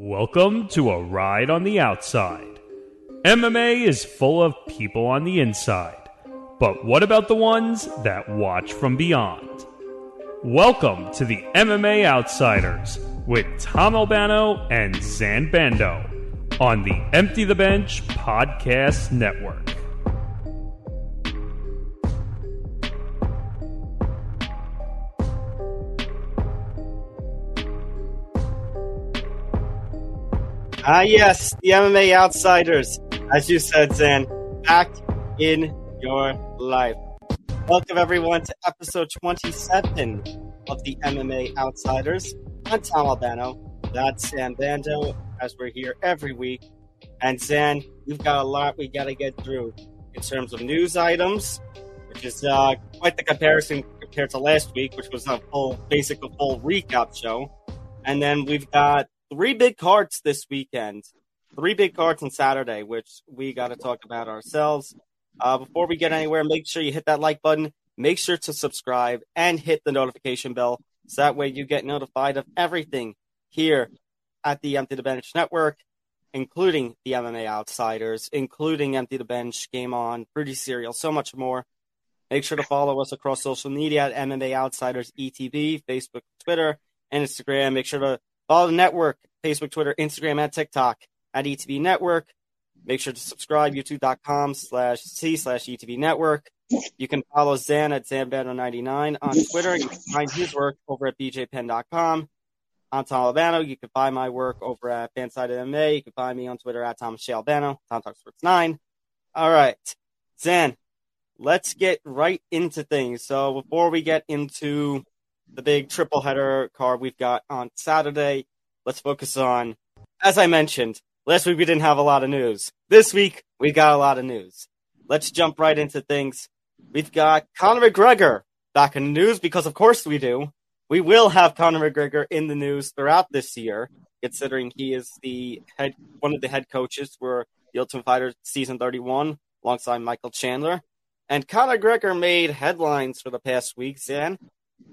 Welcome to a ride on the outside. MMA is full of people on the inside, but what about the ones that watch from beyond? Welcome to the MMA Outsiders with Tom Albano and Zain Bando on the Empty the Bench Podcast Network. Ah, yes, the MMA Outsiders, as you said, Zain, back in your life. Welcome, everyone, to episode 27 of the MMA Outsiders. I'm Tom Albano. That's Zain Bando, as we're here every week. And Zain, we've got a lot we got to get through in terms of news items, which is uh, quite the comparison compared to last week, which was a full, basic, a full recap show. And then we've got three big cards this weekend. Three big cards on Saturday, which we got to talk about ourselves. Uh, before we get anywhere, make sure you hit that like button. Make sure to subscribe and hit the notification bell so that way you get notified of everything here at the Empty the Bench Network, including the MMA Outsiders, including Empty the Bench, Game On, Pretty Serial, so much more. Make sure to follow us across social media at MMA Outsiders ETB, Facebook, Twitter, and Instagram. Make sure to Follow the network, Facebook, Twitter, Instagram, and TikTok at ETB Network. Make sure to subscribe, youtube.com slash C slash ETB Network. You can follow Zain at Zanbano99 on Twitter. You can find his work over at bjpen.com. I'm Tom Albano. You can find my work over at FanSided MMA. You can find me on Twitter at Thomas J. Albano, Tom Talks Sports 9. All right. Zain, let's get right into things. So before we get into the big triple header card we've got on Saturday. Let's focus on, as I mentioned, last week we didn't have a lot of news. This week we got a lot of news. Let's jump right into things. We've got Conor McGregor back in the news because, of course, we do. We will have Conor McGregor in the news throughout this year, considering he is the head, one of the head coaches for the Ultimate Fighter season 31 alongside Michael Chandler. And Conor McGregor made headlines for the past weeks, and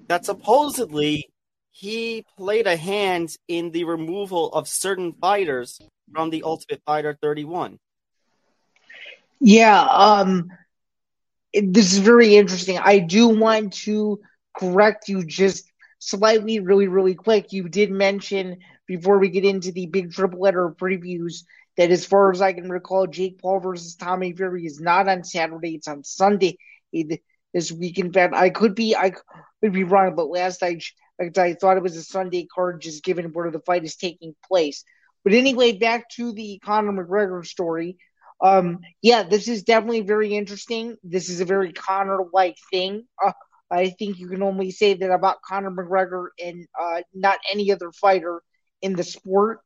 that supposedly he played a hand in the removal of certain fighters from the Ultimate Fighter 31. Yeah, um, this is very interesting. I do want to correct you just slightly, really, really quick. You did mention before we get into the big triple letter previews that, as far as I can recall, Jake Paul versus Tommy Fury is not on Saturday; it's on Sunday this weekend. But I could be, I could be wrong, but last I I thought it was a Sunday card, just given where the fight is taking place. But anyway, back to the Conor McGregor story. Um, yeah, this is definitely very interesting. This is a very Conor-like thing. Uh, I think you can only say that about Conor McGregor and uh, not any other fighter in the sport.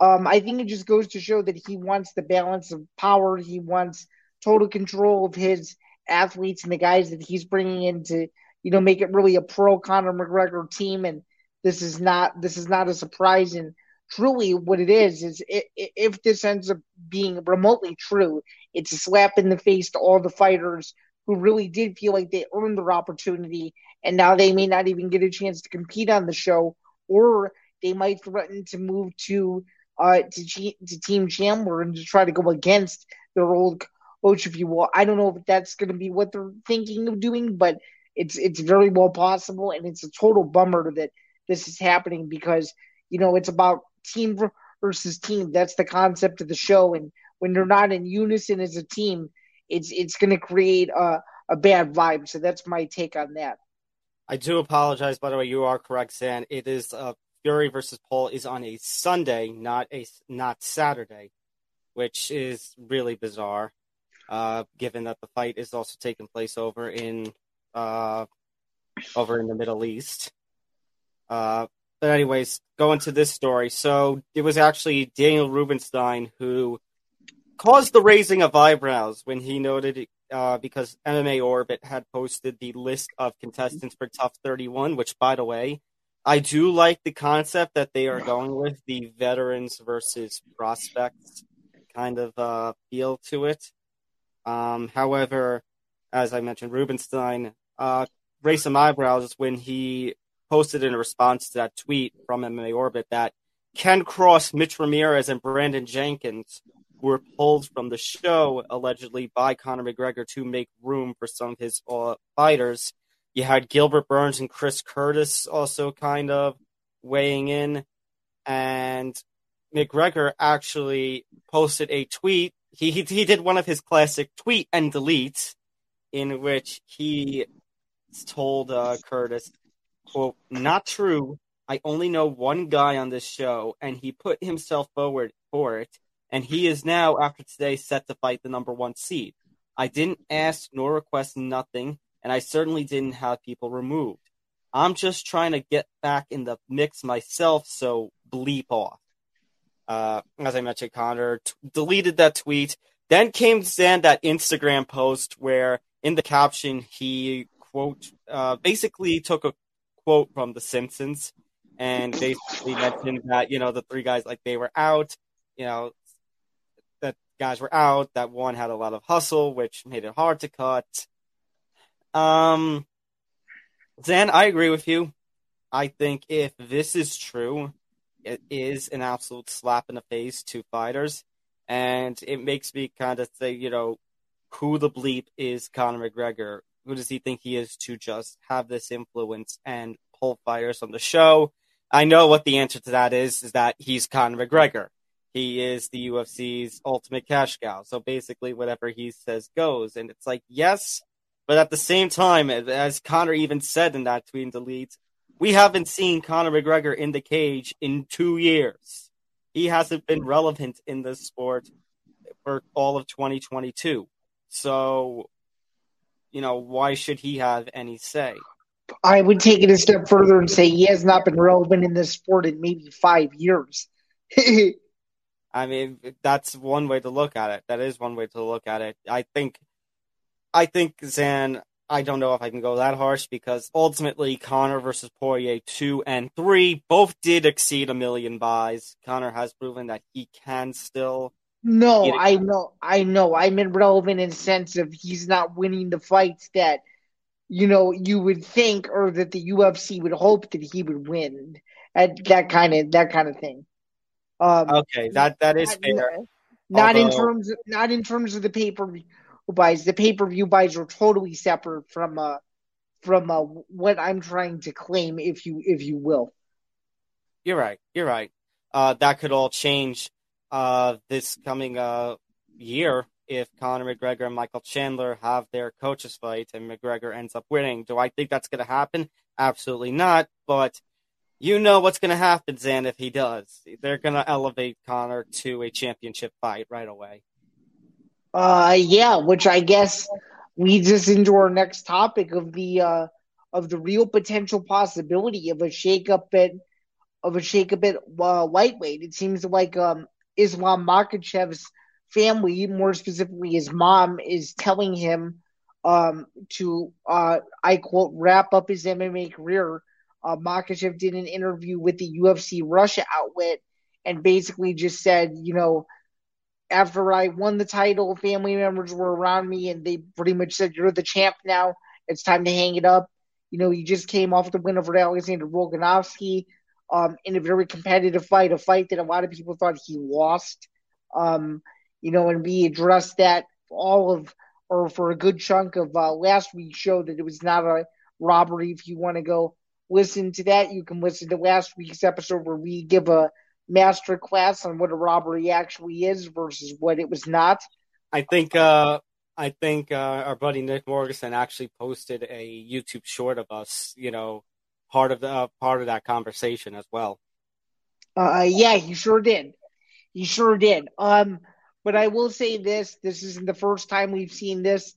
Um, I think it just goes to show that he wants the balance of power. He wants total control of his athletes and the guys that he's bringing in to you know, make it really a pro Conor McGregor team. And this is not this is not a surprise. And truly, what it is is it, if this ends up being remotely true, it's a slap in the face to all the fighters who really did feel like they earned their opportunity, and now they may not even get a chance to compete on the show, or they might threaten to move to uh, to, to Team Chandler and to try to go against their old you will. I don't know if that's going to be what they're thinking of doing, but it's it's very well possible, and it's a total bummer that this is happening because you know it's about team versus team. That's the concept of the show, and when they're not in unison as a team, it's it's going to create a a bad vibe. So that's my take on that. I do apologize, by the way. You are correct, Zain. It is uh, Fury versus Paul is on a Sunday, not a not Saturday, which is really bizarre. Uh, given that the fight is also taking place over in uh, over in the Middle East. Uh, but anyways, going to this story. So it was actually Daniel Rubenstein who caused the raising of eyebrows when he noted uh, because MMA Orbit had posted the list of contestants for TUF 31, which, by the way, I do like the concept that they are going with the veterans versus prospects kind of uh, feel to it. Um, however, as I mentioned, Rubenstein uh, raised some eyebrows when he posted in response to that tweet from MMA Orbit that Ken Cross, Mitch Ramirez, and Brandon Jenkins were pulled from the show allegedly by Conor McGregor to make room for some of his uh, fighters. You had Gilbert Burns and Chris Curtis also kind of weighing in, and McGregor actually posted a tweet. He, he he did one of his classic tweet and delete, in which he told uh, Curtis, "quote Not true. I only know one guy on this show, and he put himself forward for it, and he is now, after today, set to fight the number one seed. I didn't ask nor request nothing, and I certainly didn't have people removed. I'm just trying to get back in the mix myself, so bleep off. Uh, as I mentioned, Conor t- deleted that tweet. Then came Zain that Instagram post where in the caption he quote uh, basically took a quote from The Simpsons and basically mentioned that you know the three guys like they were out, you know that guys were out. That one had a lot of hustle, which made it hard to cut. Um, Zain, I agree with you. I think if this is true, it is an absolute slap in the face to fighters, and it makes me kind of say, you know, who the bleep is Conor McGregor? Who does he think he is to just have this influence and pull fighters on the show? I know what the answer to that is, is that he's Conor McGregor. He is the UFC's ultimate cash cow. So basically, whatever he says goes. And it's like, yes, but at the same time, as Conor even said in that tweet and delete, we haven't seen Conor McGregor in the cage in two years. He hasn't been relevant in this sport for all of 2022. So, you know, why should he have any say? I would take it a step further and say he has not been relevant in this sport in maybe five years. I mean, that's one way to look at it. That is one way to look at it. I think, I think Zain. I don't know if I can go that harsh because ultimately Conor versus Poirier two and three both did exceed a million buys. Conor has proven that he can still. No, I know, I know. I'm irrelevant in the sense of he's not winning the fights that you know you would think or that the UFC would hope that he would win at that kind of that kind of thing. Um, okay, that that is not, fair. Not Although... in terms, of, not in terms of the pay per view buys. The pay per view buys are totally separate from uh from uh, what I'm trying to claim, if you if you will. You're right. You're right. Uh, that could all change uh, this coming uh, year if Conor McGregor and Michael Chandler have their coaches fight and McGregor ends up winning. Do I think that's going to happen? Absolutely not. But you know what's going to happen, Zain, if he does. They're going to elevate Conor to a championship fight right away. Uh, yeah, which I guess leads us into our next topic of the uh, of the real potential possibility of a shakeup at of a shakeup at uh, lightweight. It seems like um, Islam Makhachev's family, more specifically his mom, is telling him um, to, uh, I quote, wrap up his MMA career. Uh, Makhachev did an interview with the UFC Russia outlet and basically just said, you know, after I won the title, family members were around me and they pretty much said, You're the champ now. It's time to hang it up. You know, he just came off the win over Alexander Volkanovski um, in a very competitive fight, a fight that a lot of people thought he lost. Um, you know, and we addressed that all of or for a good chunk of uh, last week's show that it was not a robbery. If you want to go listen to that, you can listen to last week's episode where we give a master class on what a robbery actually is versus what it was not. I think uh, I think uh, our buddy Nick Morrison actually posted a YouTube short of us, you know, part of the uh, part of that conversation as well. Uh, yeah, he sure did. He sure did. Um, but I will say this: this isn't the first time we've seen this.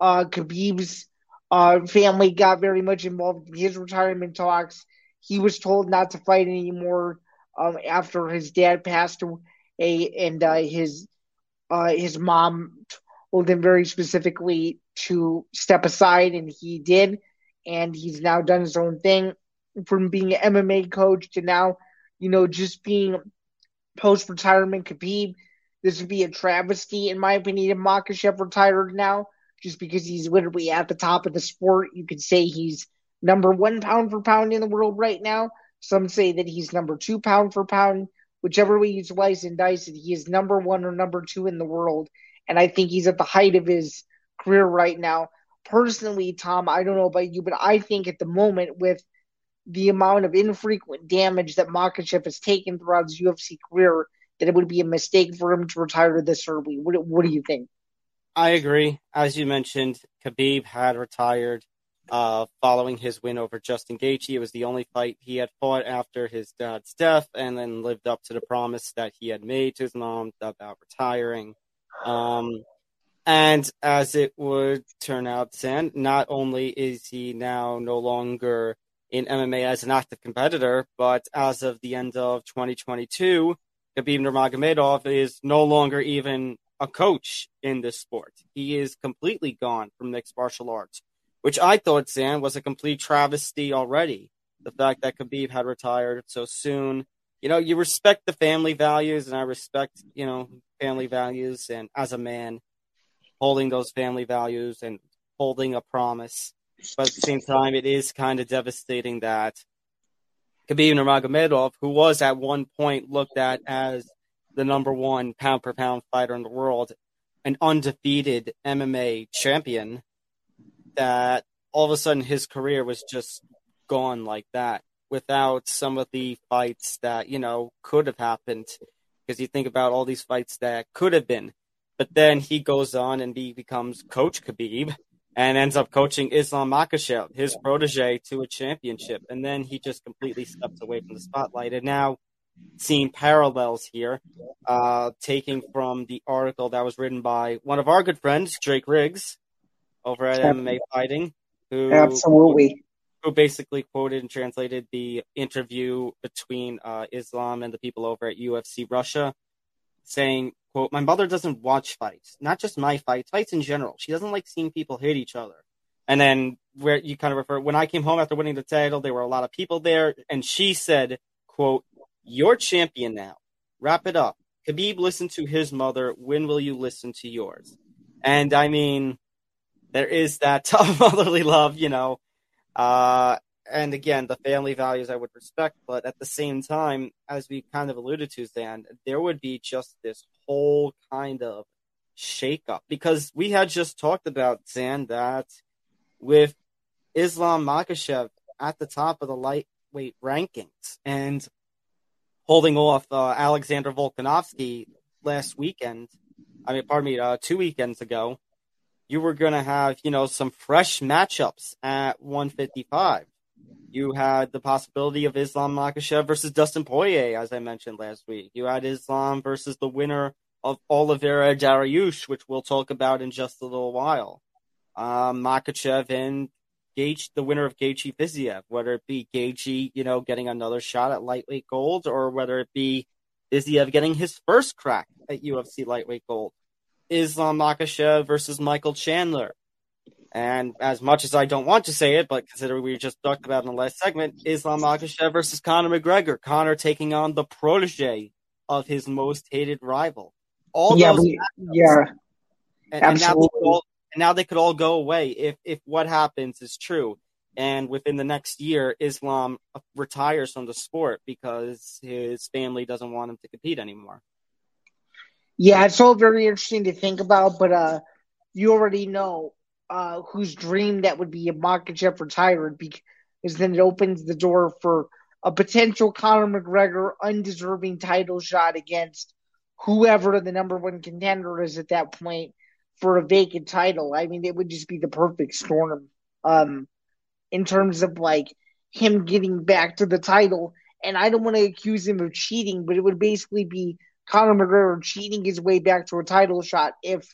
Uh, Khabib's uh, family got very much involved in his retirement talks. He was told not to fight anymore um, after his dad passed away, and uh, his uh, his mom told him very specifically to step aside, and he did. And he's now done his own thing from being an MMA coach to now, you know, just being post retirement Khabib this would be a travesty, in my opinion, if Makhachev retired now, just because he's literally at the top of the sport. You could say he's number one pound for pound in the world right now. Some say that he's number two pound for pound. whichever way you slice and dice it, he is number one or number two in the world. And I think he's at the height of his career right now. Personally, Tom, I don't know about you, but I think at the moment with the amount of infrequent damage that Makhachev has taken throughout his UFC career, that it would be a mistake for him to retire this early. What, what do you think? I agree. As you mentioned, Khabib had retired uh, following his win over Justin Gaethje. It was the only fight he had fought after his dad's death, and then lived up to the promise that he had made to his mom about retiring. Um, and as it would turn out, then not only is he now no longer in MMA as an active competitor, but as of the end of 2022, Khabib Nurmagomedov is no longer even a coach in this sport. He is completely gone from mixed martial arts which I thought, Zain, was a complete travesty already. The fact that Khabib had retired so soon. You know, you respect the family values, and I respect, you know, family values, and as a man, holding those family values and holding a promise. But at the same time, it is kind of devastating that Khabib Nurmagomedov, who was at one point looked at as the number one pound per pound fighter in the world, an undefeated MMA champion, that all of a sudden his career was just gone like that without some of the fights that, you know, could have happened. Because you think about all these fights that could have been. But then he goes on and he becomes Coach Khabib and ends up coaching Islam Makhachev, his protege, to a championship. And then he just completely steps away from the spotlight. And now seeing parallels here, uh, taking from the article that was written by one of our good friends, Drake Riggs, over at MMA Fighting, who absolutely who basically quoted and translated the interview between uh, Islam and the people over at UFC Russia, saying, "quote My mother doesn't watch fights, not just my fights, fights in general. She doesn't like seeing people hit each other." And then where you kind of refer when I came home after winning the title, there were a lot of people there, and she said, "quote You're champion now. Wrap it up." Khabib listened to his mother. When will you listen to yours? And I mean, there is that tough motherly love, you know. Uh, and again, the family values I would respect, but at the same time, as we kind of alluded to, Zain, there would be just this whole kind of shakeup because we had just talked about Zain that with Islam Makhachev at the top of the lightweight rankings and holding off uh, Alexander Volkanovski last weekend. I mean, pardon me, uh, two weekends ago you were going to have, you know, some fresh matchups at 155. You had the possibility of Islam Makhachev versus Dustin Poirier, as I mentioned last week. You had Islam versus the winner of Oliveira Dariush, which we'll talk about in just a little while. Um, Makhachev and Gaethje, the winner of Gaethje Fiziev, whether it be Gaethje, you know, getting another shot at lightweight gold, or whether it be Fiziev getting his first crack at UFC lightweight gold. Islam Makhachev versus Michael Chandler. And as much as I don't want to say it, but considering we just talked about in the last segment, Islam Makhachev versus Conor McGregor. Conor taking on the protege of his most hated rival. All yeah, those we, yeah, and, and, now all, and now they could all go away if if what happens is true. And within the next year, Islam retires from the sport because his family doesn't want him to compete anymore. Yeah, it's all very interesting to think about, but uh, you already know uh, whose dream that would be a Makhachev retired because then it opens the door for a potential Conor McGregor undeserving title shot against whoever the number one contender is at that point for a vacant title. I mean, it would just be the perfect storm um, in terms of like him getting back to the title. And I don't want to accuse him of cheating, but it would basically be Conor McGregor cheating his way back to a title shot if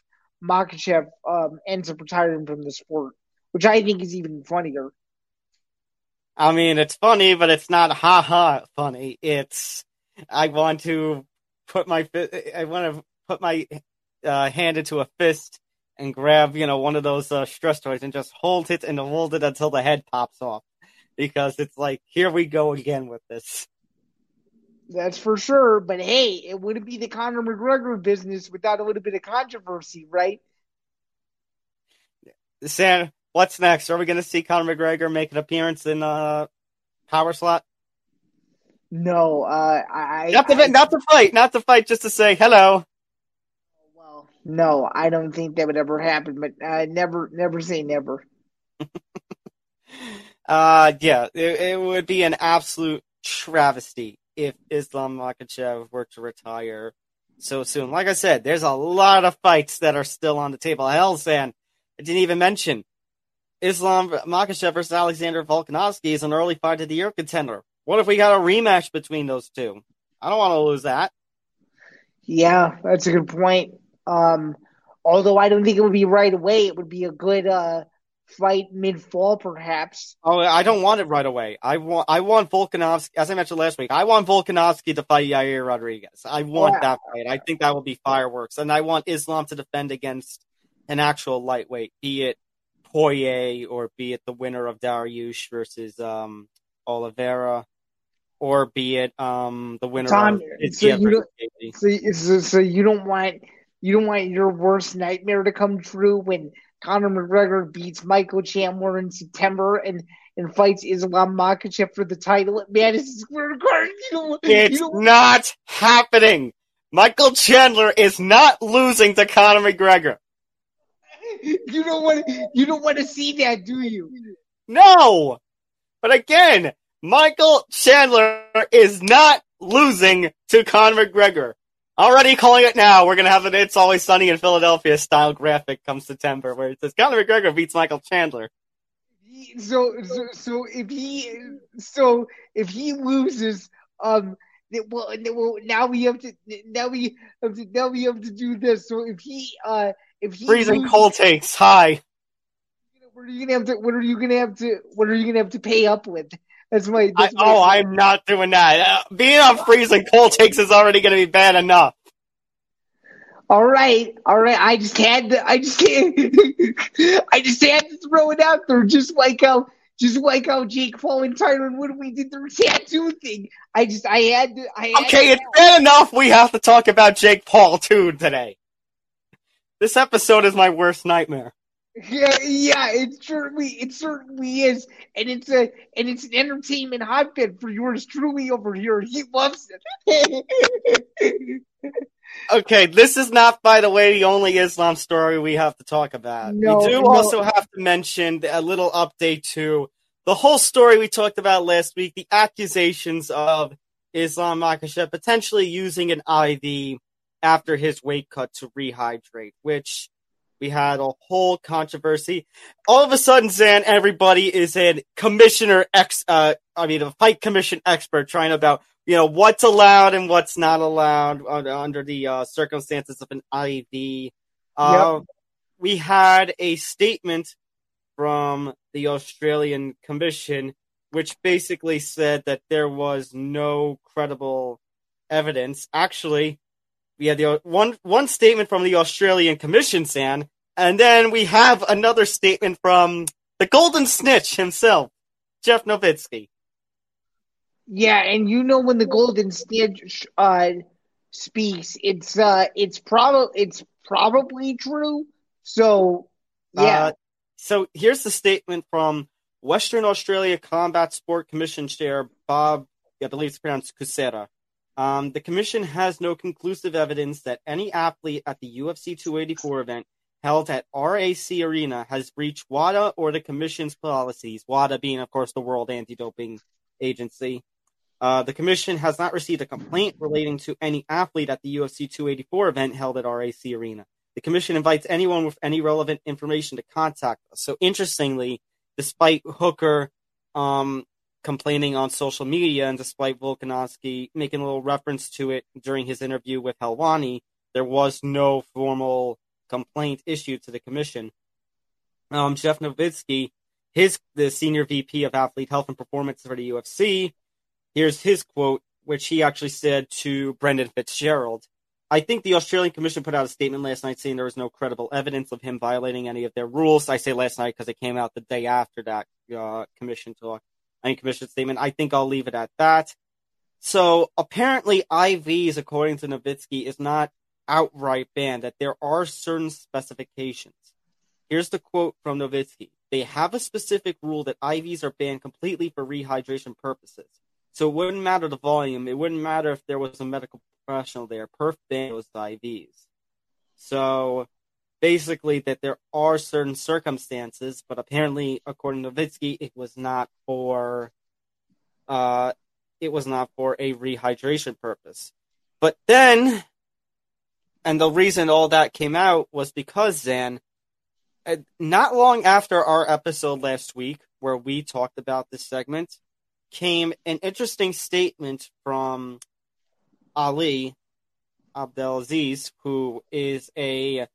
Makhachev um, ends up retiring from the sport, which I think is even funnier. I mean, it's funny, but it's not ha ha funny. It's I want to put my I want to put my uh, hand into a fist and grab you know one of those uh, stress toys and just hold it and hold it until the head pops off because it's like here we go again with this. That's for sure. But hey, it wouldn't be the Conor McGregor business without a little bit of controversy, right? Sam, what's next? Are we going to see Conor McGregor make an appearance in uh, Power Slap? No, uh, I not to I, not to fight, not to fight, just to say hello. Well, no, I don't think that would ever happen. But uh, never, never say never. uh, yeah, it, it would be an absolute travesty if Islam Makhachev were to retire so soon. Like I said, there's a lot of fights that are still on the table. Hell, San, I didn't even mention Islam Makhachev versus Alexander Volkanovski is an early fight of the year contender. What if we got a rematch between those two? I don't want to lose that. Yeah, that's a good point. Um, although I don't think it would be right away. It would be a good uh, fight mid fall, perhaps. Oh, I don't want it right away. I want I want Volkanovski, as I mentioned last week. I want Volkanovski to fight Yair Rodriguez. I want yeah. that fight. I think that will be fireworks, and I want Islam to defend against an actual lightweight, be it Poirier or be it the winner of Dariush versus um, Oliveira or be it um, the winner Tom, of so you, so, so, so you don't want you don't want your worst nightmare to come true when Conor McGregor beats Michael Chandler in September and and fights Islam Makhachev for the title at Madison Square Garden. You it's you not happening. Michael Chandler is not losing to Conor McGregor. You don't want you don't want to see that, do you? No. But again, Michael Chandler is not losing to Conor McGregor. Already calling it now. We're gonna have an "It's Always Sunny in Philadelphia" style graphic come September, where it says Conor McGregor beats Michael Chandler. So, so, so if he, so if he loses, um, well, well, now we have to, now we have to, now we have to do this. So if he, uh, if he freezing loses, cold takes, hi. What are you gonna have to? What are you gonna have to? What are you gonna have to pay up with? That's my. That's I, my oh, I'm not doing that. Uh, being on freezing cold takes is already going to be bad enough. All right, all right. I just had to. I just can't. I just had to throw it out there, just like how, just like how Jake Paul and Tyron Woodley we did their tattoo thing. I just, I had to. I had okay, to it's bad enough. We have to talk about Jake Paul too today. This episode is my worst nightmare. Yeah, yeah, it certainly it certainly is, and it's a and it's an entertainment hotbed for yours truly over here. He loves it. okay, this is not, by the way, the only Islam story we have to talk about. No, we do no. also have to mention a little update to the whole story we talked about last week. The accusations of Islam Makhachev potentially using an IV after his weight cut to rehydrate, which we had a whole controversy. All of a sudden, Zain, everybody is a commissioner ex, uh, I mean, a fight commission expert trying about, you know, what's allowed and what's not allowed under the uh, circumstances of an IV. Uh, yep. We had a statement from the Australian Commission, which basically said that there was no credible evidence. Actually, we had the one one statement from the Australian Commission, San, and then we have another statement from the Golden Snitch himself, Jeff Novitzky. Yeah, and you know when the Golden Snitch uh, speaks, it's uh, it's probably it's probably true. So yeah. Uh, so here's the statement from Western Australia Combat Sport Commission Chair Bob, I believe it's pronounced Kucera. Um, the commission has no conclusive evidence that any athlete at the UFC 284 event held at RAC Arena has breached WADA or the commission's policies, WADA being, of course, the World Anti Doping Agency. Uh, the commission has not received a complaint relating to any athlete at the UFC 284 event held at RAC Arena. The commission invites anyone with any relevant information to contact us. So, interestingly, despite Hooker um, complaining on social media, and despite Volkanovski making a little reference to it during his interview with Helwani, there was no formal complaint issued to the commission. Um, Jeff Novitzky, his the senior VP of athlete health and performance for the UFC, here's his quote, which he actually said to Brendan Fitzgerald. I think the Australian Commission put out a statement last night saying there was no credible evidence of him violating any of their rules. I say last night because it came out the day after that uh, commission talk. I commission statement. I think I'll leave it at that. So apparently, IVs, according to Novitzky, is not outright banned. That there are certain specifications. Here's the quote from Novitzky: "They have a specific rule that IVs are banned completely for rehydration purposes. So it wouldn't matter the volume. It wouldn't matter if there was a medical professional there. Perth banned those IVs. So basically, that there are certain circumstances, but apparently, according to Novitzky, it was not for uh, it was not for a rehydration purpose. But then, and the reason all that came out was because Zain, uh, not long after our episode last week, where we talked about this segment, came an interesting statement from Ali Abdelaziz, who is a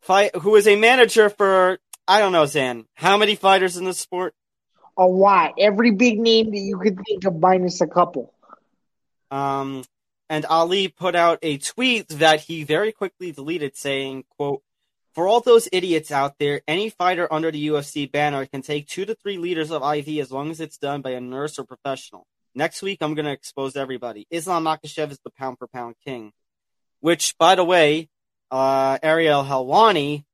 fight, who is a manager for I don't know, Zain. How many fighters in the sport? A lot. Every big name that you could think of, minus a couple. Um, and Ali put out a tweet that he very quickly deleted, saying, "quote For all those idiots out there, any fighter under the UFC banner can take two to three liters of IV as long as it's done by a nurse or professional. Next week, I'm going to expose everybody. Islam Makhachev is the pound for pound king." Which, by the way, uh, Ariel Helwani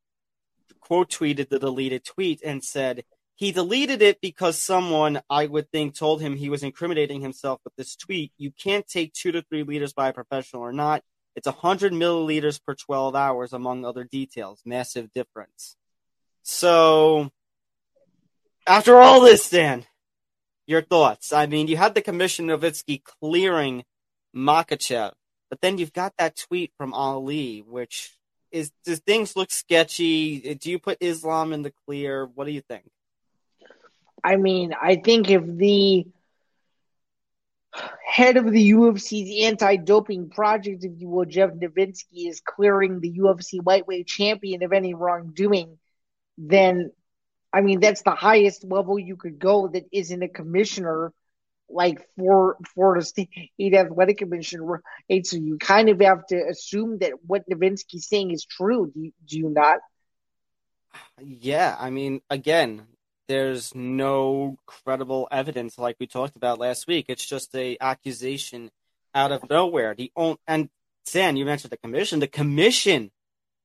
quote tweeted the deleted tweet and said he deleted it because someone I would think told him he was incriminating himself with this tweet. You can't take two to three liters by a professional or not. It's 100 milliliters per 12 hours, among other details. Massive difference. So, after all this, Dan, your thoughts? I mean, you had the Commission Novitzky clearing Makhachev, but then you've got that tweet from Ali, which is does things look sketchy? Do you put Islam in the clear? What do you think? I mean, I think if the head of the UFC's anti-doping project, if you will, Jeff Novitzky, is clearing the UFC lightweight champion of any wrongdoing, then I mean that's the highest level you could go that isn't a commissioner like for for the state athletic commission right? So you kind of have to assume that what Novitzky's saying is true. Do you, do you not? Yeah i mean again there's no credible evidence like we talked about last week. It's just a accusation out of nowhere. The on, and San, you mentioned the commission. The commission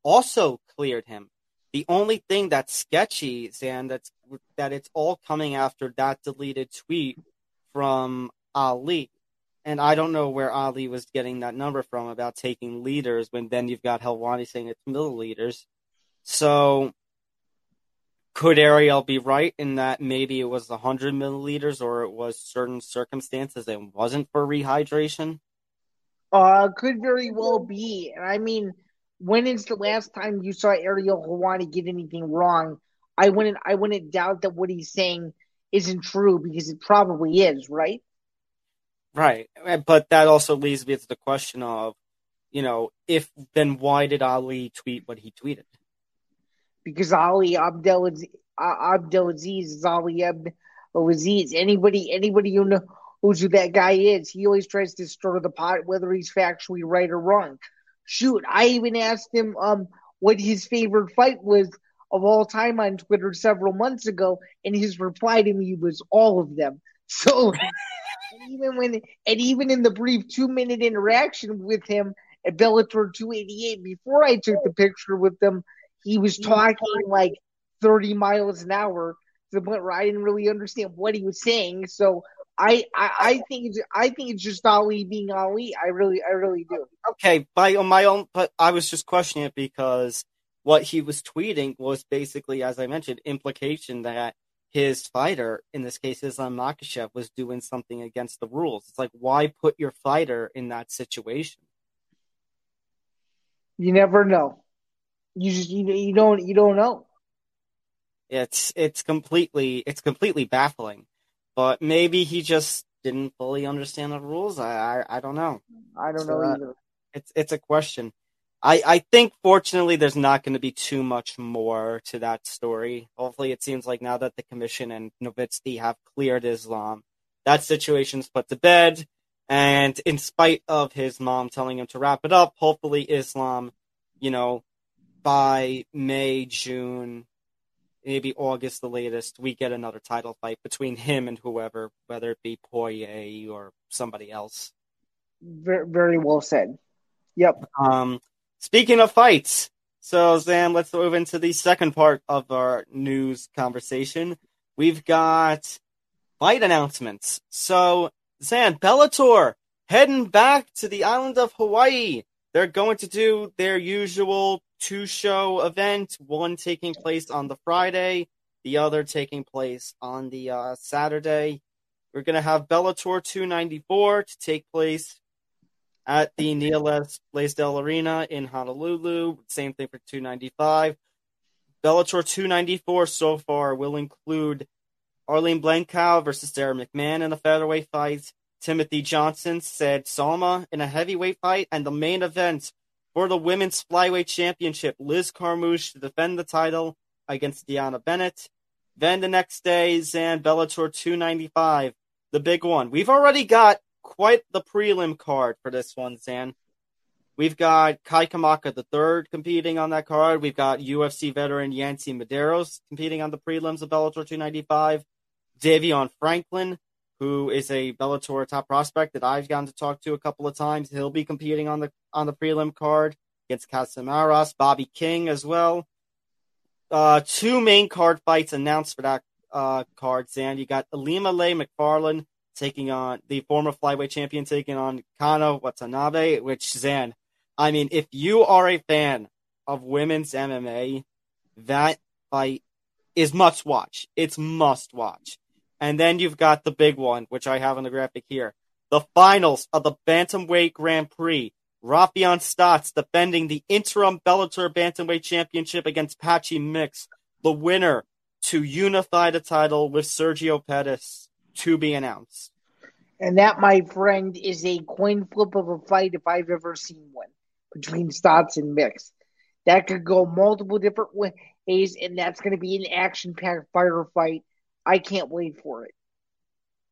also cleared him. The only thing that's sketchy San, that's that it's all coming after that deleted tweet from Ali. And I don't know where Ali was getting that number from about taking liters when then you've got Helwani saying it's milliliters. So could Ariel be right in that maybe it was 100 milliliters or it was certain circumstances it wasn't for rehydration? Uh, could very well be. And I mean, when is the last time you saw Ariel Helwani get anything wrong? I wouldn't I wouldn't doubt that what he's saying isn't true because it probably is, right? Right. But that also leads me to the question of, you know, if then why did Ali tweet what he tweeted? Because Ali Abdelaziz, Abdelaziz is Ali Abdelaziz. Anybody, anybody who knows who that guy is, he always tries to stir the pot, whether he's factually right or wrong. Shoot, I even asked him um what his favorite fight was of all time on Twitter several months ago, and his reply to me was all of them. So and even when and even in the brief two minute interaction with him at Bellator 288 before I took the picture with them, he was talking like 30 miles an hour to the point where I didn't really understand what he was saying. So I, I, I think it's I think it's just Ali being Ali. I really I really do. Okay, by on my own, but I was just questioning it because what he was tweeting was basically, as I mentioned, implication that his fighter, in this case Islam Makhachev, was doing something against the rules. It's like, why put your fighter in that situation? You never know. You just you, you don't you don't know. It's it's completely it's completely baffling. But maybe he just didn't fully understand the rules. I I, I don't know. I don't so, know either. It's it's a question. I, I think fortunately there's not going to be too much more to that story. Hopefully, it seems like now that the commission and Novitzky have cleared Islam, that situation's put to bed. And in spite of his mom telling him to wrap it up, hopefully Islam, you know, by May, June, maybe August the latest, we get another title fight between him and whoever, whether it be Poirier or somebody else. Very, very well said. Yep. Um, Speaking of fights, so Zain, let's move into the second part of our news conversation. We've got fight announcements. So Zain, Bellator heading back to the island of Hawaii. They're going to do their usual two show event, one taking place on the Friday, the other taking place on the uh, Saturday. We're going to have Bellator 294 to take place at the Neal. Blaisdell Arena in Honolulu. Same thing for 295. Bellator 294 so far will include Arlene Blencowe versus Sara McMann in a featherweight fight. Timothy Johnson said Salma in a heavyweight fight, and the main event for the women's flyweight championship, Liz Carmouche to defend the title against Deanna Bennett. Then the next day, Zain Bellator 295, the big one. We've already got quite the prelim card for this one, Zain. We've got Kai Kamaka III competing on that card. We've got UFC veteran Yancy Medeiros competing on the prelims of Bellator 295. Davion Franklin, who is a Bellator top prospect that I've gotten to talk to a couple of times. He'll be competing on the on the prelim card against Kazimieras, Bobby King as well. Uh, two main card fights announced for that uh, card, Zain. You got Ilima-Lei Macfarlane taking on the former flyweight champion taking on Kana Watanabe, which Zain, I mean, if you are a fan of women's MMA, that fight is must watch. It's must watch. And then you've got the big one, which I have on the graphic here. The finals of the Bantamweight Grand Prix. Raufeon Stots defending the interim Bellator Bantamweight Championship against Patchy Mix. The winner to unify the title with Sergio Pettis to be announced. And that, my friend, is a coin flip of a fight if I've ever seen one between Stots and Mix. That could go multiple different ways, and that's going to be an action packed fire fight I can't wait for it.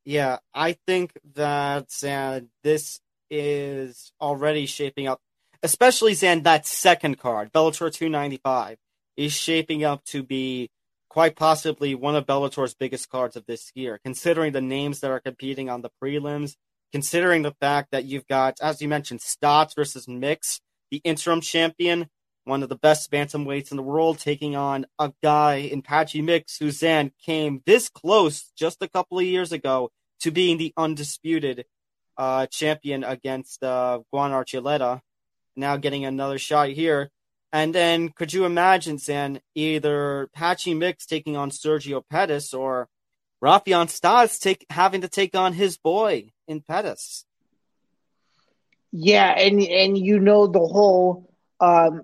Yeah, I think that uh, this is already shaping up, especially Zain, that second card, Bellator 295, is shaping up to be quite possibly one of Bellator's biggest cards of this year, considering the names that are competing on the prelims, considering the fact that you've got, as you mentioned, Stots versus Mix, the interim champion, one of the best bantamweights in the world, taking on a guy in Patchy Mix, Suzanne came this close just a couple of years ago to being the undisputed uh, champion against uh, Juan Archuleta. Now getting another shot here. And then could you imagine, Zain, either Patchy Mix taking on Sergio Pettis or Raufeon Stots take having to take on his boy in Pettis? Yeah, and and you know the whole um,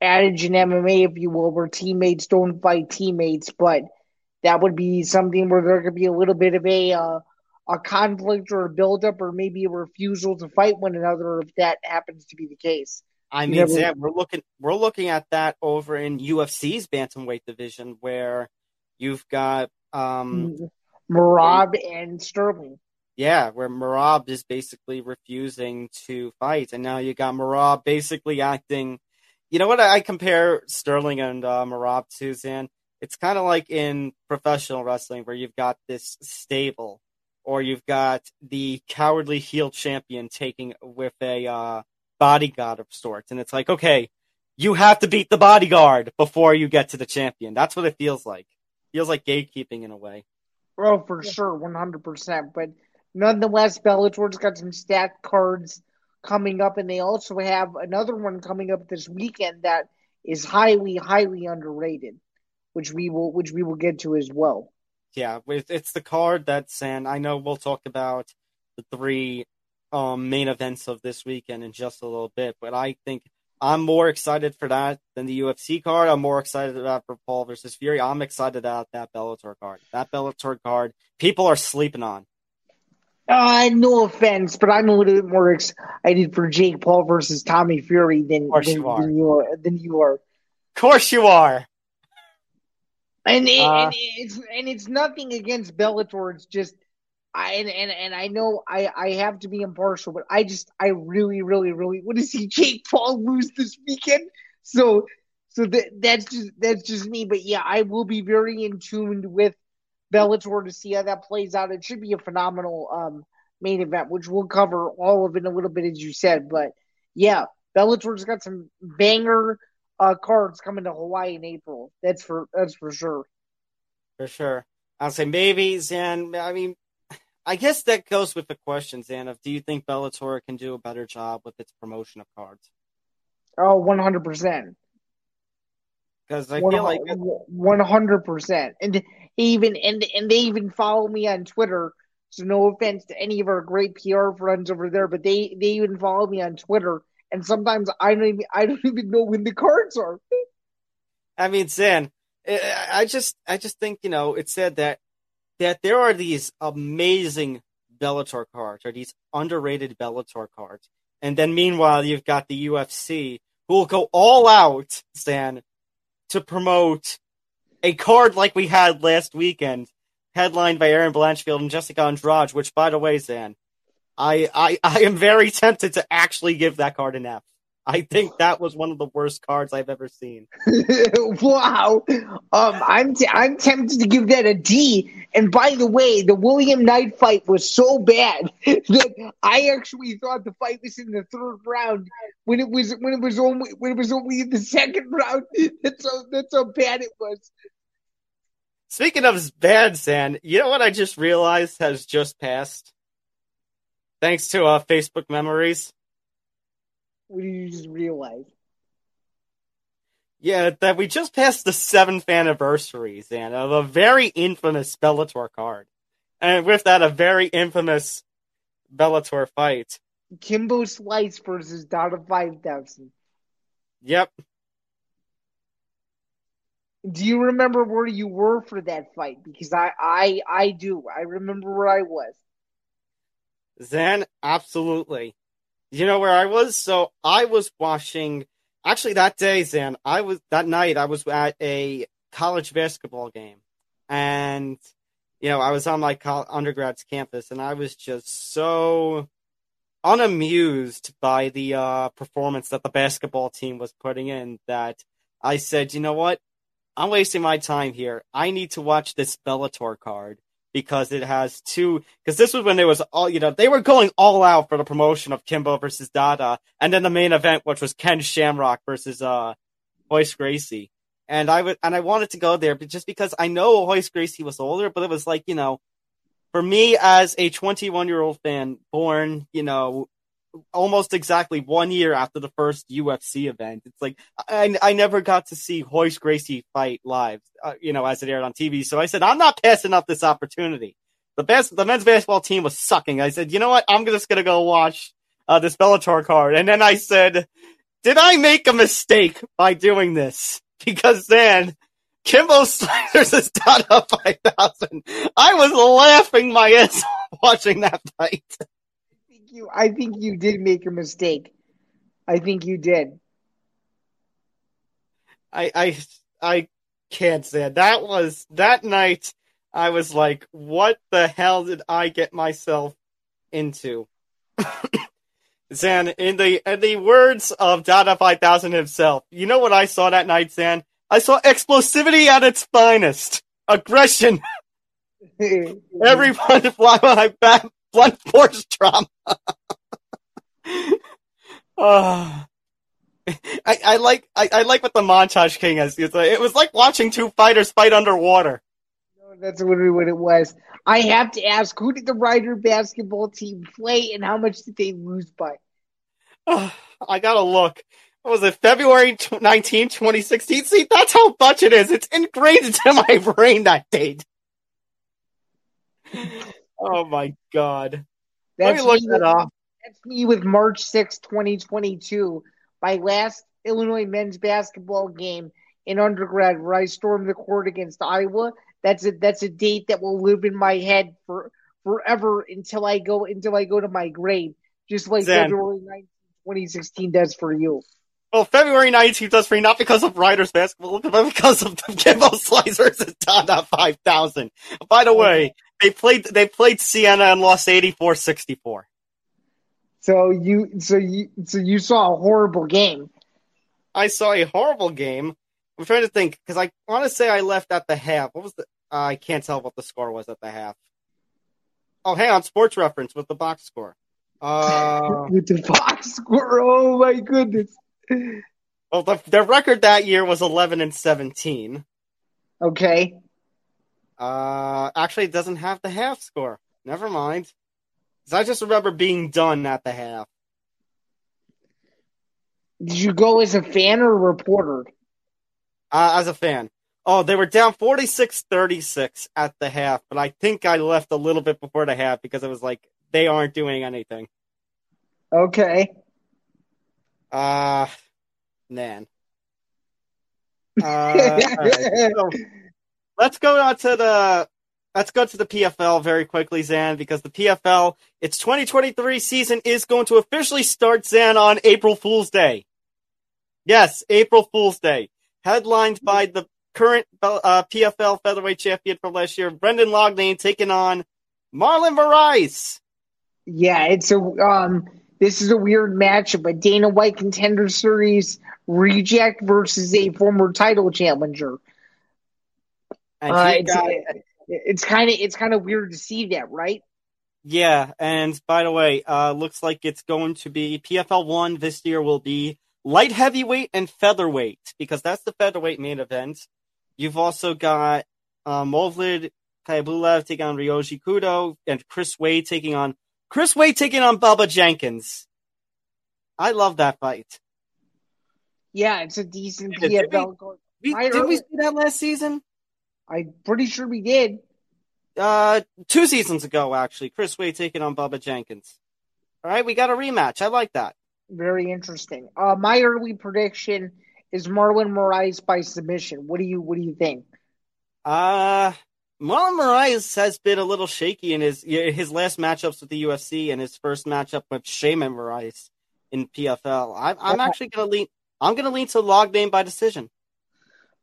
adage in MMA, if you will, where teammates don't fight teammates, but that would be something where there could be a little bit of a uh, a conflict or a buildup or maybe a refusal to fight one another if that happens to be the case. I mean, never... Sam, we're looking we're looking at that over in UFC's bantamweight division where you've got um Merab and Sterling. Yeah, where Merab is basically refusing to fight, and now you got Merab basically acting you know what I compare Sterling and uh, Merab to, Zain? It's kind of like in professional wrestling where you've got this stable, or you've got the cowardly heel champion taking with a uh, bodyguard of sorts, and it's like, okay, you have to beat the bodyguard before you get to the champion. That's what it feels like. feels like gatekeeping in a way. Oh, for sure, one hundred percent. But nonetheless, Bellator's got some stacked cards coming up, and they also have another one coming up this weekend that is highly, highly underrated, which we will, which we will get to as well. Yeah, it's the card that's, and I know we'll talk about the three um, main events of this weekend in just a little bit, but I think I'm more excited for that than the UFC card. I'm more excited about for Paul versus Fury. I'm excited about that Bellator card. That Bellator card, people are sleeping on. Uh, no offense, but I'm a little bit more excited for Jake Paul versus Tommy Fury than, than you, than, you are. Than you are. Of course you are. And, it, uh, and it's and it's nothing against Bellator. It's just I and, and and I know I I have to be impartial, but I just I really really really want to see Jake Paul lose this weekend. So so that that's just that's just me. But yeah, I will be very in tuned with Bellator to see how that plays out. It should be a phenomenal um, main event, which we'll cover all of in a little bit, as you said. But yeah, Bellator's got some banger uh, cards coming to Hawaii in April. That's for that's for sure. For sure. I'll say maybe, and I mean, I guess that goes with the question, Zain, of do you think Bellator can do a better job with its promotion of cards? Oh, 100%. Because I feel like one hundred percent, and even and and they even follow me on Twitter. So no offense to any of our great PR friends over there, but they they even follow me on Twitter, and sometimes I don't even I don't even know when the cards are. I mean, Zain, I just I just think you know it said that that there are these amazing Bellator cards or these underrated Bellator cards, and then meanwhile you've got the UFC who will go all out, Zain, to promote a card like we had last weekend, headlined by Erin Blanchfield and Jessica Andrade, which, by the way, Zain, I, I, I am very tempted to actually give that card an F. I think that was one of the worst cards I've ever seen. wow, um, I'm t- I'm tempted to give that a D. And by the way, the William Knight fight was so bad that I actually thought the fight was in the third round when it was when it was only when it was only in the second round. That's how that's how bad it was. Speaking of bad, Zain, you know what I just realized has just passed? Thanks to uh, Facebook memories. What did you just realize? Yeah, that we just passed the seventh anniversary, Zain, of a very infamous Bellator card. And with that, a very infamous Bellator fight. Kimbo Slice versus Dada 5000. Yep. Do you remember where you were for that fight? Because I, I, I do. I remember where I was. Zain, absolutely. You know where I was? So I was watching. Actually, that day, Zain, I was that night. I was at a college basketball game, and you know, I was on my undergrad's campus, and I was just so unamused by the uh, performance that the basketball team was putting in that I said, you know what? I'm wasting my time here. I need to watch this Bellator card because it has two. Because this was when there was all you know they were going all out for the promotion of Kimbo versus Dada, and then the main event, which was Ken Shamrock versus uh Royce Gracie. And I would and I wanted to go there, but just because I know Royce Gracie was older, but it was like you know, for me as a 21 year old fan, born you know almost exactly one year after the first UFC event. It's like I, I never got to see Royce Gracie fight live, uh, you know, as it aired on TV. So I said, I'm not passing up this opportunity. The best, the men's basketball team was sucking. I said, you know what? I'm just gonna go watch uh, this Bellator card. And then I said, did I make a mistake by doing this? Because then Kimbo Slicer's is down up 5000. I was laughing my ass off watching that fight you I think you did make a mistake. I think you did. I I I can't say it. That was that night I was like, what the hell did I get myself into? Zain, in the in the words of Dada Five Thousand himself, you know what I saw that night, Zain? I saw explosivity at its finest. Aggression. Everyone fly my back blunt force trauma. uh, I, I like I, I, like what the montage king is. Like, it was like watching two fighters fight underwater. No, that's literally what it was. I have to ask, who did the Rider basketball team play, and how much did they lose by? Uh, I gotta look. What was it? February 19, 2016? See, that's how much it is. It's ingrained into my brain that date. Oh my god. That's Let me look that up. That's me with March 6, 2022. My last Illinois men's basketball game in undergrad where I stormed the court against Iowa. That's a that's a date that will live in my head for forever until I go until I go to my grave. Just like Zain. February 19, 2016 does for you. Well, February 19th does for you, not because of Riders basketball, but because of the Kimbo Slicers and Dada 5000. By the way, they played they played Siena and lost 84-64. So you so you so you saw a horrible game. I saw a horrible game. I'm trying to think because I want to say I left at the half. What was the? Uh, I can't tell what the score was at the half. Oh, hey, on, Sports Reference with the box score. Uh, with the box score. Oh my goodness. Well, the, the record that year was 11 and 17. Okay. Uh, actually, it doesn't have the half score. never mind. I just remember being done at the half. Did you go as a fan or a reporter? uh, as a fan. Oh, they were down 46-36 at the half, but I think I left a little bit before the half because it was like they aren't doing anything. Okay. Uh man. Uh, right. So, let's go on to the let's go to the PFL very quickly, Zain, because the PFL its 2023 season is going to officially start, Zain, on April Fool's Day. Yes, April Fool's Day, headlined by the current uh, PFL featherweight champion from last year, Brendan Loughnane, taking on Marlon Moraes. Yeah, it's a um. This is a weird matchup: a Dana White Contender Series reject versus a former title challenger. And Uh, it's got- it's kind of it's kind of weird to see that, right? Yeah, and by the way, uh, looks like it's going to be PFL one this year will be light heavyweight and featherweight because that's the featherweight main event. You've also got uh, Movlid Khaybulaev taking on Ryoji Kudo and Chris Wade taking on Chris Wade taking on Bubba Jenkins. I love that fight. Yeah, it's a decent Did PFL. card. We, did we see that last season? I'm pretty sure we did. Uh, two seasons ago, actually. Chris Wade taking on Bubba Jenkins. All right, we got a rematch. I like that. Very interesting. Uh, my early prediction is Marlon Moraes by submission. What do you What do you think? Uh, Marlon Moraes has been a little shaky in his his last matchups with the UFC and his first matchup with Shaman Moraes in PFL. I'm, I'm actually gonna lean. I'm gonna lean to Loughnane by decision.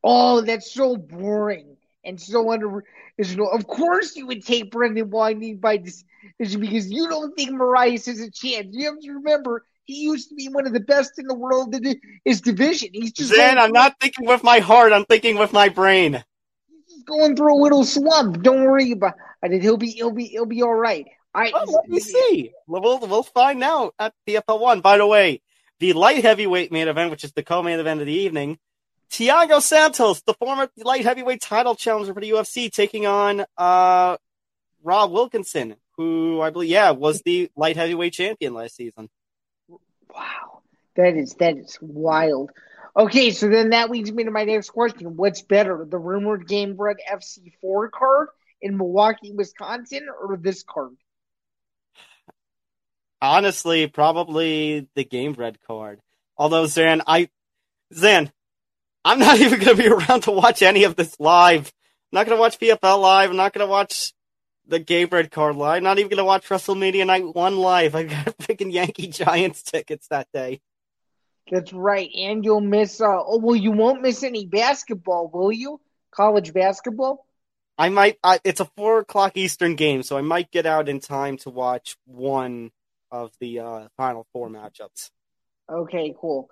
Oh, that's so boring and so under. is no- Of course, you would take Brendan Winding by decision because you don't think Moraes has a chance. You have to remember he used to be one of the best in the world in his division. He's just Zain, I'm not thinking with my heart. I'm thinking with my brain. he's just going through a little slump. Don't worry about it. He'll be he'll be he'll be all right. I Oh, let me see. We'll we'll find out at PFL one. By the way, the light heavyweight main event, which is the co-main event of the evening, Thiago Santos, the former light heavyweight title challenger for the UFC, taking on uh Rob Wilkinson, who I believe yeah was the light heavyweight champion last season. Wow, that is that is wild. Okay, so then that leads me to my next question: What's better, the rumored Gamebred FC four card in Milwaukee, Wisconsin, or this card? Honestly, probably the Gamebred card. Although Zain, I Zain, I'm not even going to be around to watch any of this live. I'm not going to watch PFL live. I'm not going to watch the Gamebred card live. Not even going to watch WrestleMania Night One live. I got freaking Yankee Giants tickets that day. That's right, and you'll miss. Uh, oh well, you won't miss any basketball, will you? College basketball. I might. I, it's a four o'clock Eastern game, so I might get out in time to watch one of the uh, Final Four matchups. Okay, cool.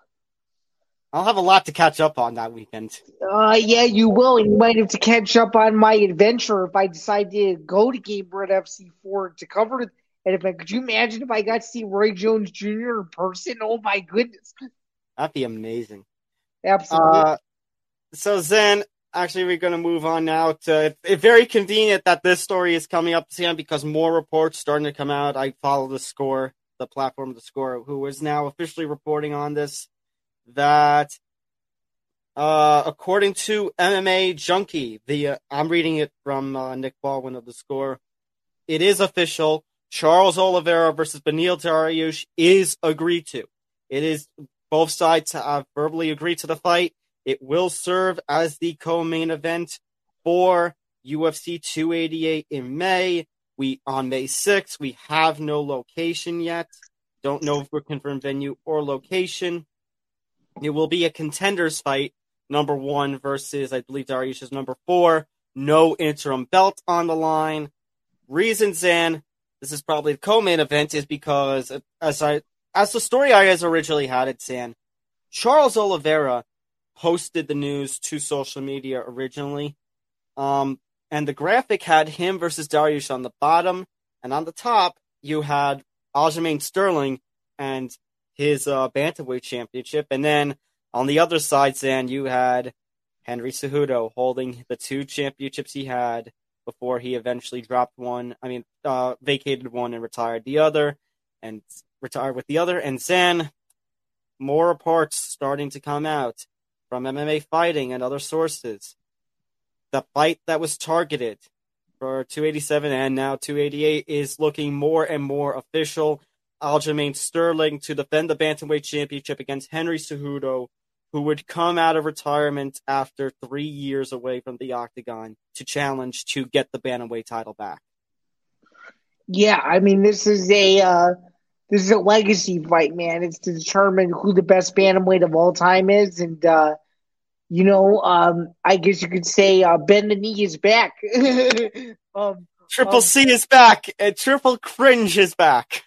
I'll have a lot to catch up on that weekend. Uh, yeah, you will, you might have to catch up on my adventure if I decide to go to Gamebred FC four to cover it. And if I, could you imagine if I got to see Roy Jones Jr. in person? Oh my goodness, That'd be amazing. absolutely. Uh, so Zain, actually, we're going to move on now to. It's very convenient that this story is coming up, Sam, because more reports starting to come out. I follow the score, the platform the score, who is now officially reporting on this. That, uh, according to MMA Junkie, the uh, I'm reading it from uh, Nick Baldwin of the score. It is official. Charles Oliveira versus Beneil Dariush is agreed to. It is both sides have verbally agreed to the fight. It will serve as the co-main event for UFC 288 in May. We on May 6th. We have no location yet. Don't know if we're confirmed venue or location. It will be a contenders fight, number one versus I believe Dariush is number four. No interim belt on the line. Reason, Zain, this is probably the co-main event is because as I as the story I has originally had it, Zain, Charles Oliveira posted the news to social media originally. Um, and the graphic had him versus Darius on the bottom, and on the top you had Aljamain Sterling and his uh, bantamweight championship, and then on the other side, Zain, you had Henry Cejudo holding the two championships he had before he eventually dropped one. I mean, uh, vacated one and retired the other, and retired with the other. And then more reports starting to come out from MMA fighting and other sources. The fight that was targeted for 287 and now 288 is looking more and more official. Aljamain Sterling to defend the Bantamweight Championship against Henry Cejudo, who would come out of retirement after three years away from the octagon to challenge to get the Bantamweight title back. Yeah, I mean, this is a uh, this is a legacy fight, man. It's to determine who the best bantamweight of all time is, and uh, you know, um, I guess you could say uh, Ben the Knee is back. um, Triple um, C is back, and Triple Cringe is back.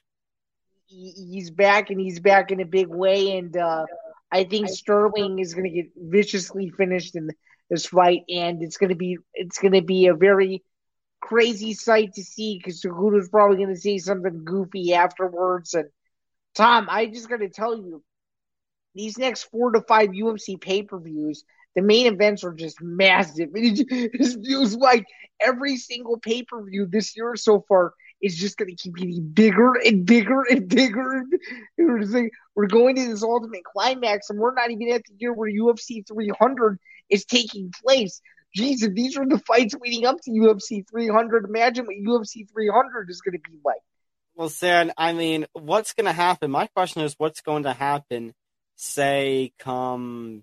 He's back, and he's back in a big way. And uh, I think Sterling is going to get viciously finished in this fight, and it's going to be it's going to be a very crazy sight to see because Cejudo's probably going to say something goofy afterwards. And Tom, I just got to tell you, these next four to five UFC pay per views, the main events are just massive. It feels like every single pay per view this year so far is just going to keep getting bigger and bigger and bigger. We're, like, we're going to this ultimate climax, and we're not even at the year where UFC 300 is taking place. If these are the fights leading up to UFC 300, imagine what UFC 300 is going to be like. Well, Sam, I mean, what's going to happen? My question is, what's going to happen say come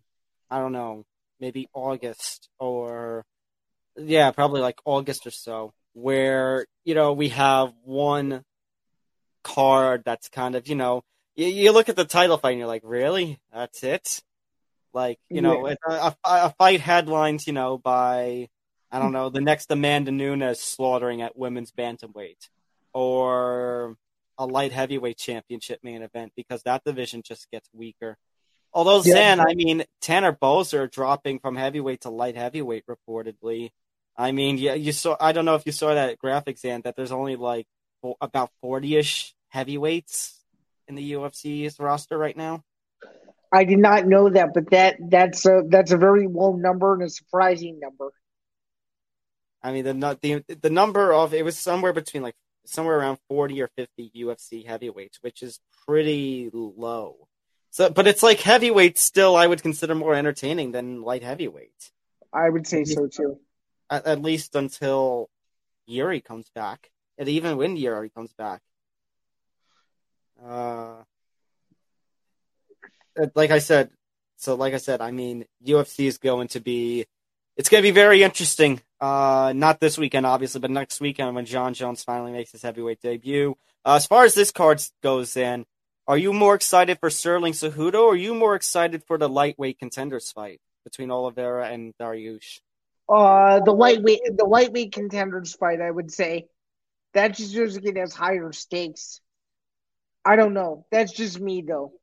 I don't know, maybe August or yeah, probably like August or so, where, you know, we have one card that's kind of, you know, you, you look at the title fight and you're like, really? That's it? Like, you know, yeah. a, a, a, fight headlines, you know, by, I don't know, the next Amanda Nunes slaughtering at women's bantamweight or a light heavyweight championship main event because that division just gets weaker. Although yeah. I mean, Tanner Boser dropping from heavyweight to light heavyweight reportedly. I mean, yeah, you saw. I don't know if you saw that graphic, Zain, that there's only like about forty-ish heavyweights in the UFC's roster right now. I did not know that, but that that's a that's a very low number and a surprising number. I mean, the the the number of it was somewhere between like somewhere around forty or fifty UFC heavyweights, which is pretty low. So, but it's like heavyweight still. I would consider more entertaining than light heavyweight. I would say so too. At, at least until Yuri comes back, and even when Yuri comes back. Uh, like I said, so like I said, I mean, UFC is going to be, it's going to be very interesting. Uh, not this weekend, obviously, but next weekend when Jon Jones finally makes his heavyweight debut. Uh, as far as this card goes, then are you more excited for Sterling Cejudo, or are you more excited for the lightweight contenders fight between Oliveira and Dariush? Uh, the lightweight, the lightweight contenders fight, I would say. That just usually has higher stakes. I don't know. That's just me, though.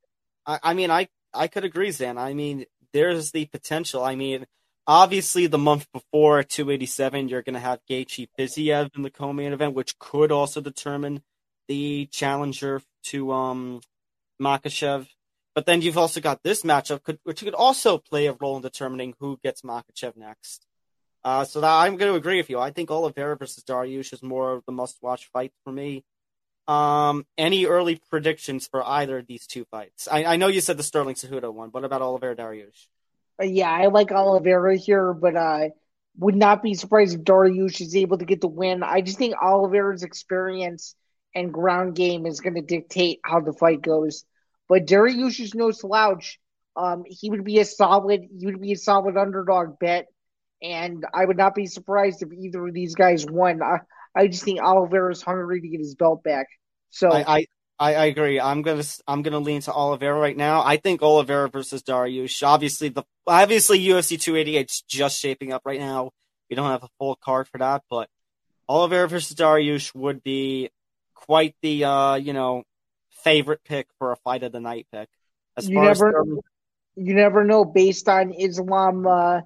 I, I mean, I I could agree, Zain. I mean, there's the potential. I mean, obviously, the month before 287, you're going to have Gaethje Fiziev in the co-main event, which could also determine the challenger to um Makhachev. But then you've also got this matchup, could, which could also play a role in determining who gets Makhachev next. Uh, so I'm going to agree with you. I think Oliveira versus Dariush is more of the must-watch fight for me. Um, any early predictions for either of these two fights? I, I know you said the Sterling Cejudo one. What about Oliveira Dariush? Uh, yeah, I like Oliveira here, but I uh, would not be surprised if Dariush is able to get the win. I just think Oliveira's experience and ground game is going to dictate how the fight goes. But Dariush is no slouch. Um, he would be a solid, he would be a solid underdog bet, and I would not be surprised if either of these guys won. I, I just think Oliveira is hungry to get his belt back. So I, I, I agree. I'm gonna I'm gonna lean to Oliveira right now. I think Oliveira versus Dariush. Obviously the obviously UFC 288 is just shaping up right now. We don't have a full card for that, but Oliveira versus Dariush would be quite the uh, you know favorite pick for a fight of the night pick. As you never, as you never know. Based on Islam, uh,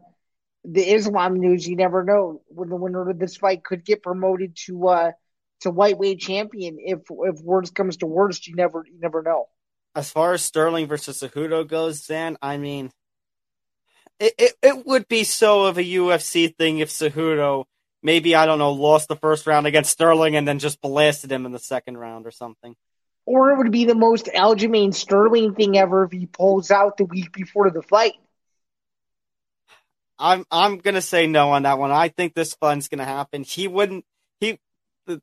the Islam news, you never know when the winner of this fight could get promoted to uh, to lightweight champion. If if worst comes to worst, you never you never know. As far as Sterling versus Cejudo goes, then I mean, it, it, it would be so of a UFC thing if Cejudo maybe I don't know, lost the first round against Sterling and then just blasted him in the second round or something. Or it would be the most Aljamain Sterling thing ever if he pulls out the week before the fight. I'm I'm gonna say no on that one. I think this fun's gonna happen. He wouldn't. He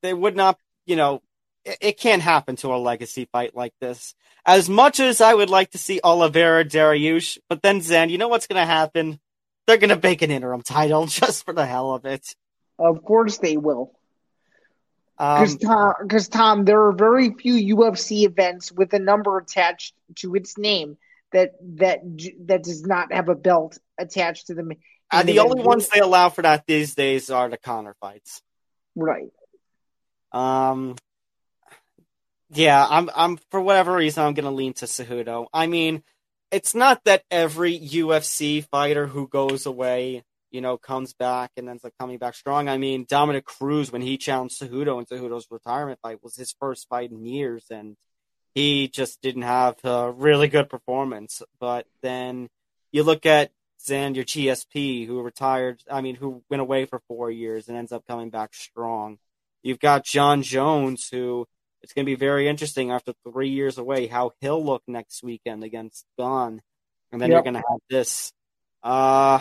they would not. You know, it, it can't happen to a legacy fight like this. As much as I would like to see Oliveira Dariush, but then Zain, you know what's gonna happen? They're gonna make an interim title just for the hell of it. Of course they will. Because Um, Tom, because Tom, there are very few UFC events with a number attached to its name that that that does not have a belt attached to them. and the only ones they allow for that these days are the Conor fights. right? Um, yeah, I'm. I'm for whatever reason I'm gonna lean to Cejudo. I mean, it's not that every UFC fighter who goes away, you know, comes back and ends up coming back strong. I mean, Dominick Cruz when he challenged Cejudo in Cejudo's retirement fight was his first fight in years, and he just didn't have a really good performance. But then you look at Xander GSP, who retired. I mean, who went away for four years and ends up coming back strong. You've got Jon Jones, who it's going to be very interesting after three years away how he'll look next weekend against Gane. And then Yep. you're going to have this. Uh,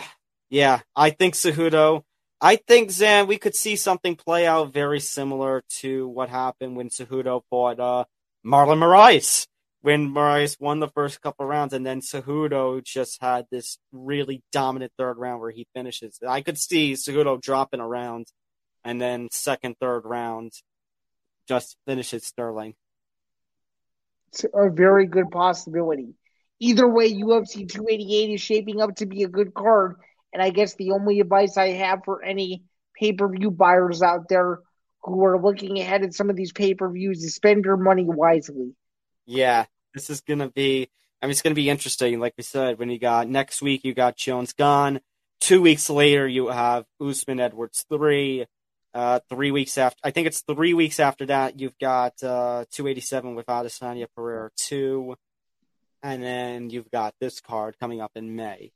yeah, I think Cejudo. I think Zain, we could see something play out very similar to what happened when Cejudo fought uh, Marlon Moraes. When Moraes won the first couple rounds, and then Cejudo just had this really dominant third round where he finishes. I could see Cejudo dropping a round, and then second, third round, just finishes Sterling. It's a very good possibility. Either way, UFC 288 is shaping up to be a good card. And I guess the only advice I have for any pay per view buyers out there who are looking ahead at some of these pay per views to spend your money wisely. Yeah, this is gonna be. I mean, it's gonna be interesting. Like we said, when you got next week, you got Jones Gane. Two weeks later, you have Usman Edwards three. Uh, three weeks after, I think it's three weeks after that, you've got uh 287 with Adesanya Pereira two, and then you've got this card coming up in May.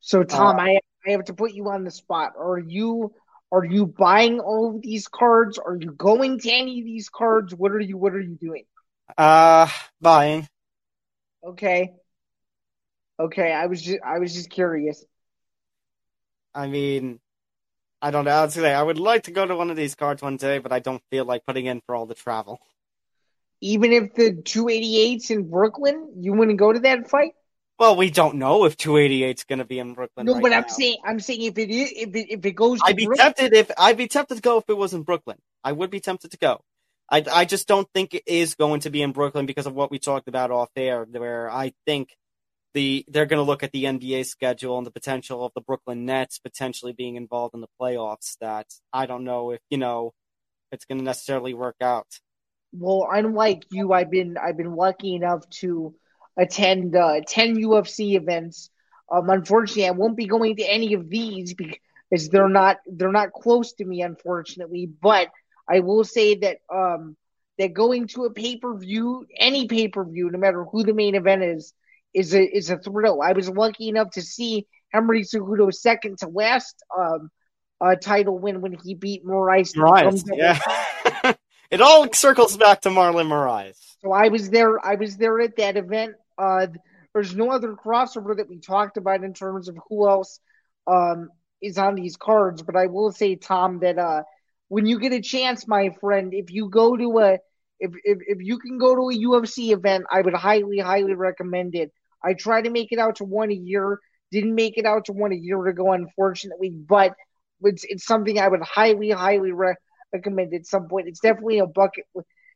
So Tom, Uh, I I have to put you on the spot. Are you are you buying all of these cards? Are you going to any of these cards? What are you what are you doing? Uh, buying. Okay. Okay, I was just I was just curious. I mean, I don't know. I would say I would like to go to one of these cards one day, but I don't feel like putting in for all the travel. Even if the 288's in Brooklyn, you wouldn't go to that fight? Well, we don't know if 288 is going to be in Brooklyn. No, right but I'm now. saying I'm saying if it is if it if it goes to I'd be Brooklyn, tempted if I'd be tempted to go if it was in Brooklyn. I would be tempted to go. I I just don't think it is going to be in Brooklyn because of what we talked about off air, where I think the they're going to look at the NBA schedule and the potential of the Brooklyn Nets potentially being involved in the playoffs. That I don't know if you know it's going to necessarily work out. well, unlike you, I've been I've been lucky enough to attend uh, ten UFC events. Um, unfortunately, I won't be going to any of these because they're not they're not close to me, unfortunately. But I will say that um that going to a pay per view, any pay per view, no matter who the main event is, is a is a thrill. I was lucky enough to see Henry Cejudo's second to last um uh, title win when he beat Moraes. to Right? Yeah. it all circles back to Marlon Moraes. So I was there. I was there at that event. Uh, there's no other crossover that we talked about in terms of who else um, is on these cards. But I will say, Tom, that uh, when you get a chance, my friend, if you go to a if, if if you can go to a UFC event, I would highly, highly recommend it. I try to make it out to one a year. Didn't make it out to one a year ago, unfortunately, but it's it's something I would highly, highly re- recommend at some point. It's definitely a bucket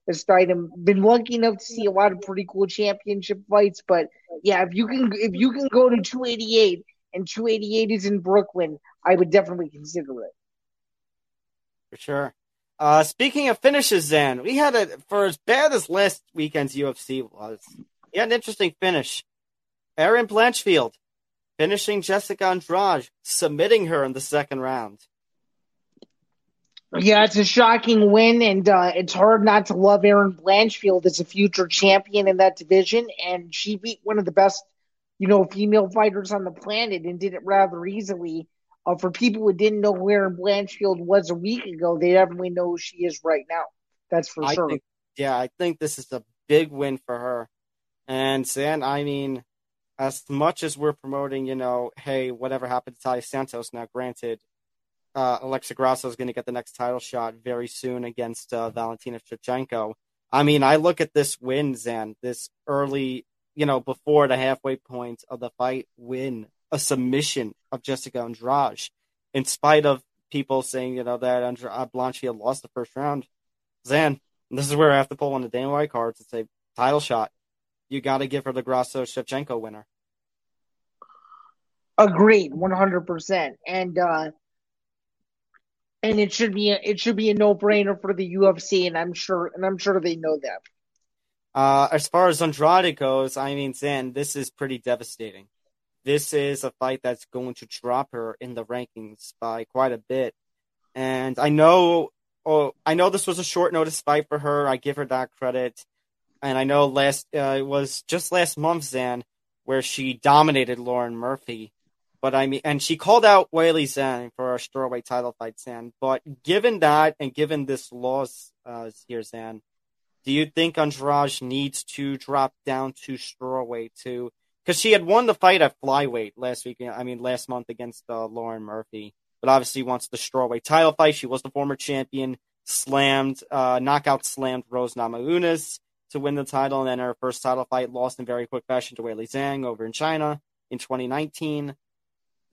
list item. Been lucky enough to see a lot of pretty cool championship fights, but yeah, if you can if you can go to 288 and 288 is in Brooklyn, I would definitely consider it. For sure. Uh, speaking of finishes, then we had a for as bad as last weekend's UFC was, we had an interesting finish. Erin Blanchfield finishing Jessica Andrade, submitting her in the second round. Yeah, it's a shocking win, and uh, it's hard not to love Erin Blanchfield as a future champion in that division. And she beat one of the best, you know, female fighters on the planet and did it rather easily. uh, for people who didn't know where Blanchfield was a week ago, they definitely know who she is right now. That's for I sure. think, yeah, I think this is a big win for her. And Zain, I mean, as much as we're promoting, you know, hey, whatever happened to Taila Santos, now granted, uh, Alexa Grasso is going to get the next title shot very soon against uh, Valentina Shevchenko. I mean, I look at this win, Zain, this early, you know, before the halfway point of the fight win, a submission of Jessica Andrade, in spite of people saying, you know, that Andra- uh, Blanchfield lost the first round. Zain, this is where I have to pull on the Dana White cards and say, title shot. You got to give her the Grasso Shevchenko winner. Agreed, one hundred percent. And uh, and it should be a, it should be a no brainer for the UFC, and I'm sure and I'm sure they know that. Uh, as far as Andrade goes, I mean, Zain, this is pretty devastating. This is a fight that's going to drop her in the rankings by quite a bit. And I know, oh, I know this was a short notice fight for her. I give her that credit. And I know last, uh, it was just last month, Zain, where she dominated Lauren Murphy. But I mean, and she called out Weili Zhang for a strawweight title fight, Zain. But given that and given this loss uh, here, Zain, do you think Andrade needs to drop down to strawweight to? Because she had won the fight at flyweight last week. I mean, last month against uh, Lauren Murphy, but obviously wants the strawweight title fight. She was the former champion, slammed, uh, knockout slammed Rose Namajunas to win the title, and then her first title fight lost in very quick fashion to Weili Zhang over in China in 2019.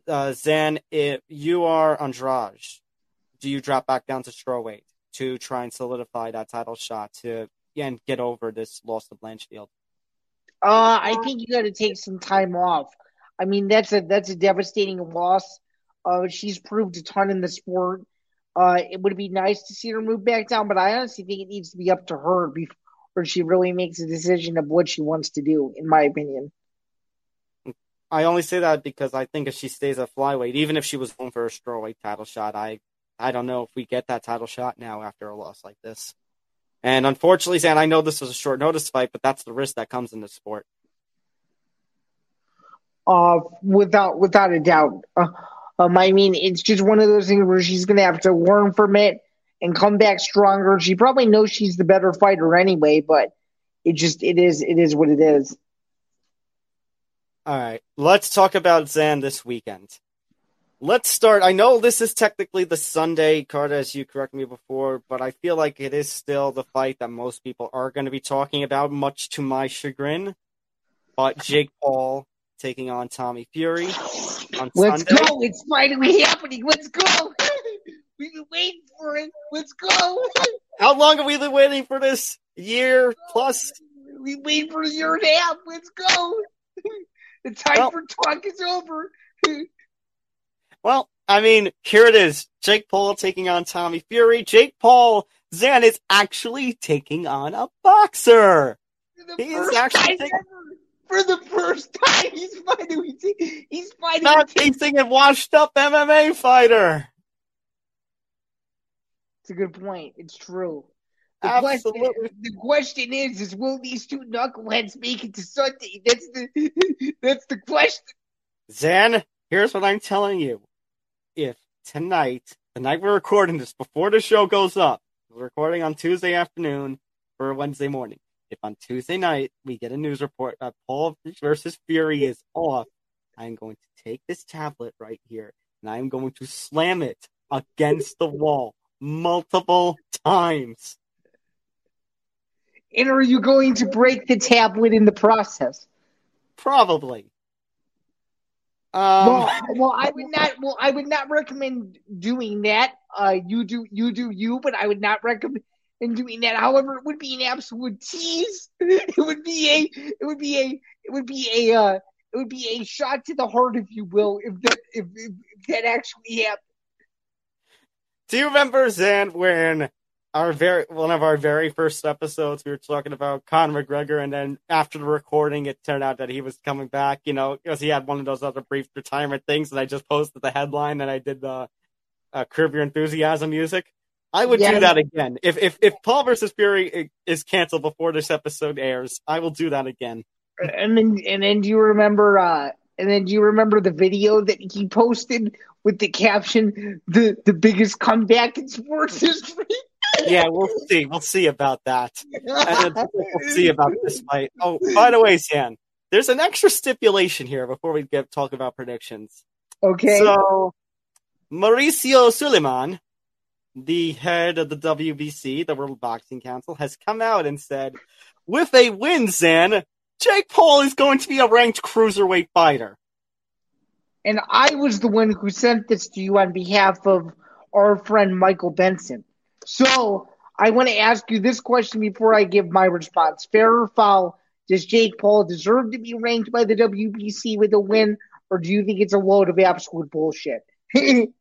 Uh, Zain, if you are Andrade, do you drop back down to strawweight to try and solidify that title shot to and get over this loss to Blanchfield? Uh, I think you got to take some time off. I mean, that's a that's a devastating loss. Uh, she's proved a ton in the sport. Uh, it would be nice to see her move back down, but I honestly think it needs to be up to her before she really makes a decision of what she wants to do. In my opinion. I only say that because I think if she stays at flyweight, even if she was going for a strawweight title shot, I I don't know if we get that title shot now after a loss like this. And unfortunately, Zain, I know this was a short notice fight, but that's the risk that comes in this sport. Uh, without without a doubt. Uh, um, I mean, it's just one of those things where she's gonna have to learn from it and come back stronger. She probably knows she's the better fighter anyway, but it just it is it is what it is. All right, let's talk about Zain this weekend. Let's start. I know this is technically the Sunday card, as you corrected me before, but I feel like it is still the fight that most people are going to be talking about, much to my chagrin. But Jake Paul taking on Tommy Fury on Let's Sunday. go! It's finally happening. Let's go! We've been waiting for it. Let's go! How long have we been waiting for this? Year plus? We wait for a year and a half. Let's go! The time Well- for talk is over. Well, I mean, here it is. Jake Paul taking on Tommy Fury. Jake Paul, Zain is actually taking on a boxer. He is actually taking- For the first time, he's fighting. He's fighting. Not facing a washed up MMA fighter. It's a good point. It's true. The question, Absolutely. the question is: Is will these two knuckleheads make it to Sunday? That's the that's the question. Zain, here's what I'm telling you. If tonight, the night we're recording this, before the show goes up, we're recording on Tuesday afternoon for Wednesday morning. If on Tuesday night we get a news report that Paul versus Fury is off, I'm going to take this tablet right here and I'm going to slam it against the wall multiple times. And are you going to break the tablet in the process? Probably. Um, well, well, I would not. Well, I would not recommend doing that. Uh, you do, you do you, but I would not recommend doing that. However, it would be an absolute tease. It would be a, it would be a, it would be a, uh, it would be a shot to the heart, if you will, if that, if, if, if that actually happened. Do you remember Zain when our very one of our very first episodes we were talking about Conor McGregor, and then after the recording, it turned out that he was coming back. You know, because he had one of those other brief retirement things, and I just posted the headline and I did the uh, Curb Your Enthusiasm music. I would Yeah. do that again if if if Paul versus Fury is canceled before this episode airs. I will do that again. And then, and then, do you remember? Uh, And then do you remember the video that he posted with the caption "the the biggest comeback in sports history"? Yeah, we'll see. We'll see about that. And then we'll see about this fight. Oh, by the way, Zain, there's an extra stipulation here before we get talk about predictions. Okay. So, Mauricio Sulaimán, the head of the WBC, the World Boxing Council, has come out and said, with a win, Zain, Jake Paul is going to be a ranked cruiserweight fighter. and I was the one who sent this to you on behalf of our friend Michael Benson. So I want to ask you this question before I give my response. Fair or foul? Does Jake Paul deserve to be ranked by the WBC with a win, or do you think it's a load of absolute bullshit?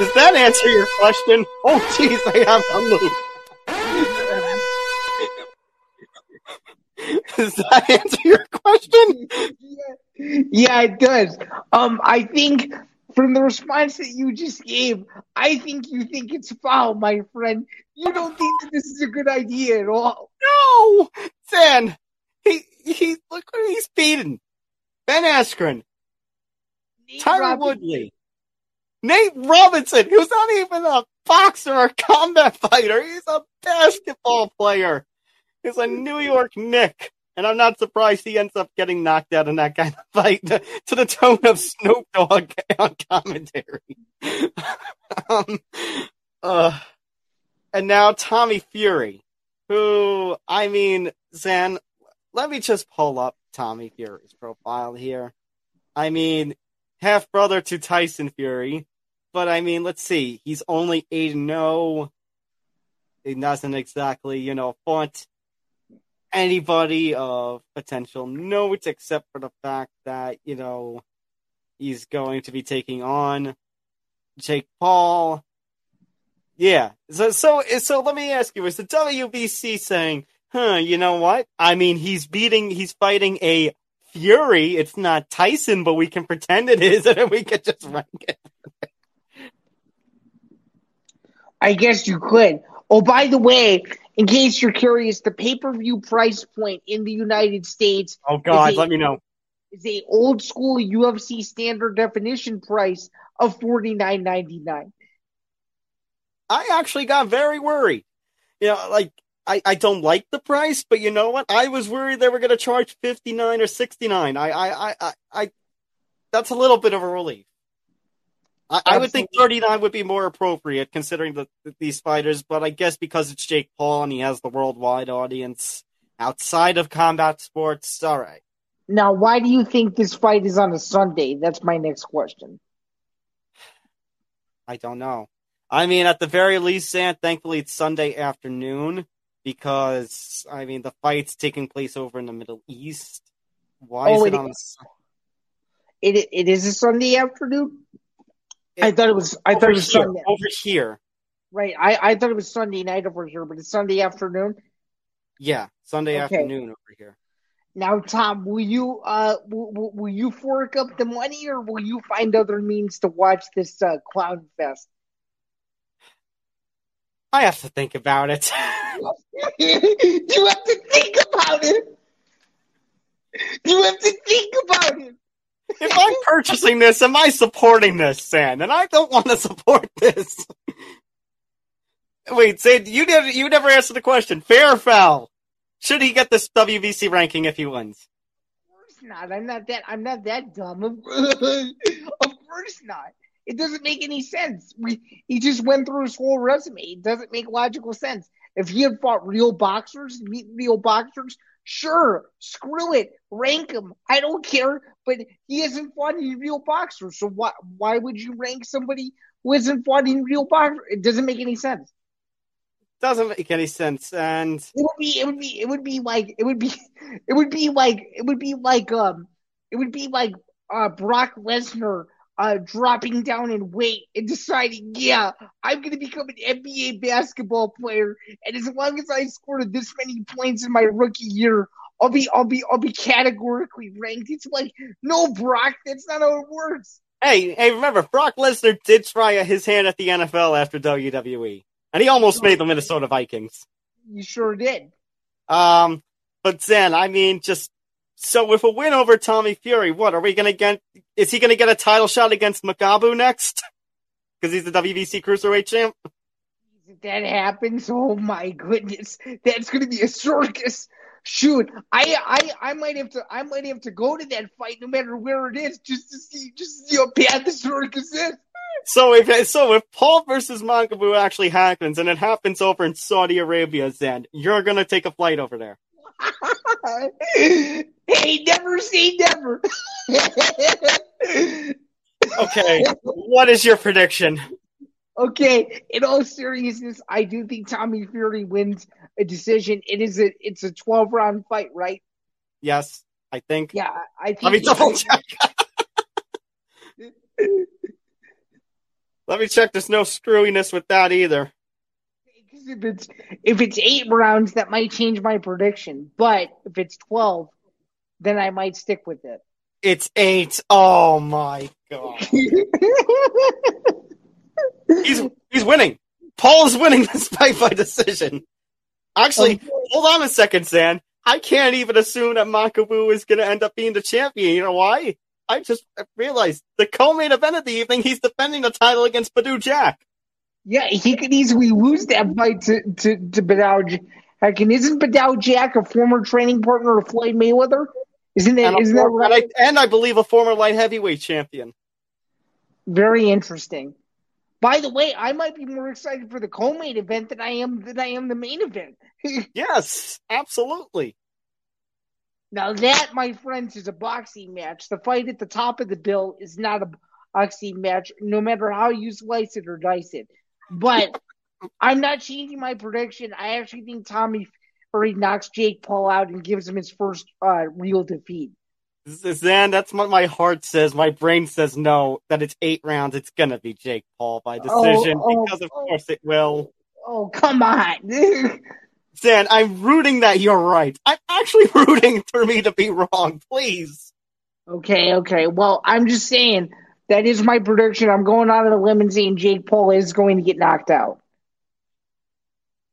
Does that answer your question? Oh, jeez, I have a loop. Does that answer your question? yeah, it does. Um, I think from the response that you just gave, I think you think it's foul, my friend. You don't think that this is a good idea at all. No, Zain. He he. Look what he's beaten. Ben Askren, Tyron Robin- Woodley, Nate Robinson, who's not even a boxer or combat fighter. He's a basketball player. He's a New York Knick. And I'm not surprised he ends up getting knocked out in that kind of fight to, to the tone of Snoop Dogg on commentary. um, uh, and now Tommy Fury, who, I mean, Zain, let me just pull up Tommy Fury's profile here. I mean, half brother to Tyson Fury, but I mean, let's see, he's only 8 0. He doesn't exactly, you know, font anybody of potential note except for the fact that, you know, he's going to be taking on Jake Paul. Yeah. So, so, so let me ask you, is the WBC saying, huh, you know what? I mean, he's beating, he's fighting a Fury. It's not Tyson, but we can pretend it is, and we can just rank it. I guess you could. Oh, by the way, in case you're curious, the pay per view price point in the United States Oh God, he- let me know. is a old school UFC standard definition price of forty nine ninety nine. I actually got very worried. You know, like I, I don't like the price, but you know what? I was worried they were going to charge fifty nine or sixty nine. I, I, I, I, I, that's a little bit of a relief. I, I would think thirty nine would be more appropriate considering the, these fighters, but I guess because it's Jake Paul and he has the worldwide audience outside of combat sports, all right. Now, why do you think this fight is on a Sunday? That's my next question. I don't know. I mean, at the very least, Sam, thankfully it's Sunday afternoon because, I mean, the fight's taking place over in the Middle East. Why Oh, is it it on? is. It it is a Sunday afternoon. I thought it was. I thought over it was here, Sunday. over here. Right. I, I thought it was Sunday night over here, but it's Sunday afternoon. Yeah, Sunday Okay. afternoon over here. Now, Tom, will you uh will, will- will you fork up the money, or will you find other means to watch this uh, clown fest? I have to think about it. you have to think about it. You have to think about it. If I'm purchasing this, am I supporting this, Sam? And I don't want to support this. Wait, say you never you never answered the question. Fair or foul? Should he get this WBC ranking if he wins? Of course not. I'm not that. I'm not that dumb. Of, of course not. It doesn't make any sense. We, he just went through his whole resume. It doesn't make logical sense. If he had fought real boxers, real boxers, sure, screw it, rank him. I don't care. But he hasn't fought any real boxers, so why why would you rank somebody who hasn't fought any real boxers? It doesn't make any sense. Doesn't make any sense. And It would be it would be it would be like it would be it would be like it would be like um it would be like uh Brock Lesnar uh dropping down in weight and deciding, yeah, I'm gonna become an NBA basketball player and as long as I scored this many points in my rookie year, I'll be I'll be I'll be categorically ranked. It's like, no Brock, that's not how it works. Hey, hey, remember Brock Lesnar did try his hand at the NFL after WWE, and he almost made the Minnesota Vikings. You sure did. Um, but then I mean, just so with a win over Tommy Fury, what are we gonna get? Is he gonna get a title shot against Makabu next? Because he's the WBC Cruiserweight champ. If that happens, oh my goodness, that's gonna be a circus. Shoot, I, I, I might have to, I might have to go to that fight, no matter where it is, just to see, just to see how bad the circus is. So if so, if Paul versus Makabu actually happens, and it happens over in Saudi Arabia, then you're gonna take a flight over there. Hey, never say never. okay, what is your prediction? Okay, in all seriousness, I do think Tommy Fury wins a decision. It is a it's a twelve round fight, right? Yes, I think. Yeah, I think. Let me double check. Let me check. There's no screwiness with that either. If it's if it's eight rounds, that might change my prediction. But if it's twelve, then I might stick with it. It's eight. Oh my god. he's he's winning. Paul is winning this fight by decision. Actually, hold on a second, Zain. I can't even assume that Makabu is going to end up being the champion. You know why? I just realized the co-main event of the evening, he's defending the title against Badou Jack. Yeah, he could easily lose that fight to to, to Badou Jack. And isn't Badou Jack a former training partner of Floyd Mayweather? Isn't that, and isn't that right? And I, and I believe a former light heavyweight champion. Very interesting. By the way, I might be more excited for the co-main event than I am than I am the main event. yes, absolutely. Now that, my friends, is a boxing match. The fight at the top of the bill is not a boxing match, no matter how you slice it or dice it. But I'm not changing my prediction. I actually think Tommy Fury knocks Jake Paul out and gives him his first uh, real defeat. Zain, that's what my heart says. My brain says no, that it's eight rounds. It's going to be Jake Paul by decision oh, oh, because, of oh, course, it will. Oh, come on. Zain, I'm rooting that you're right. I'm actually rooting for me to be wrong, please. Okay, okay. Well, I'm just saying that is my prediction. I'm going out of the limb and saying Jake Paul is going to get knocked out.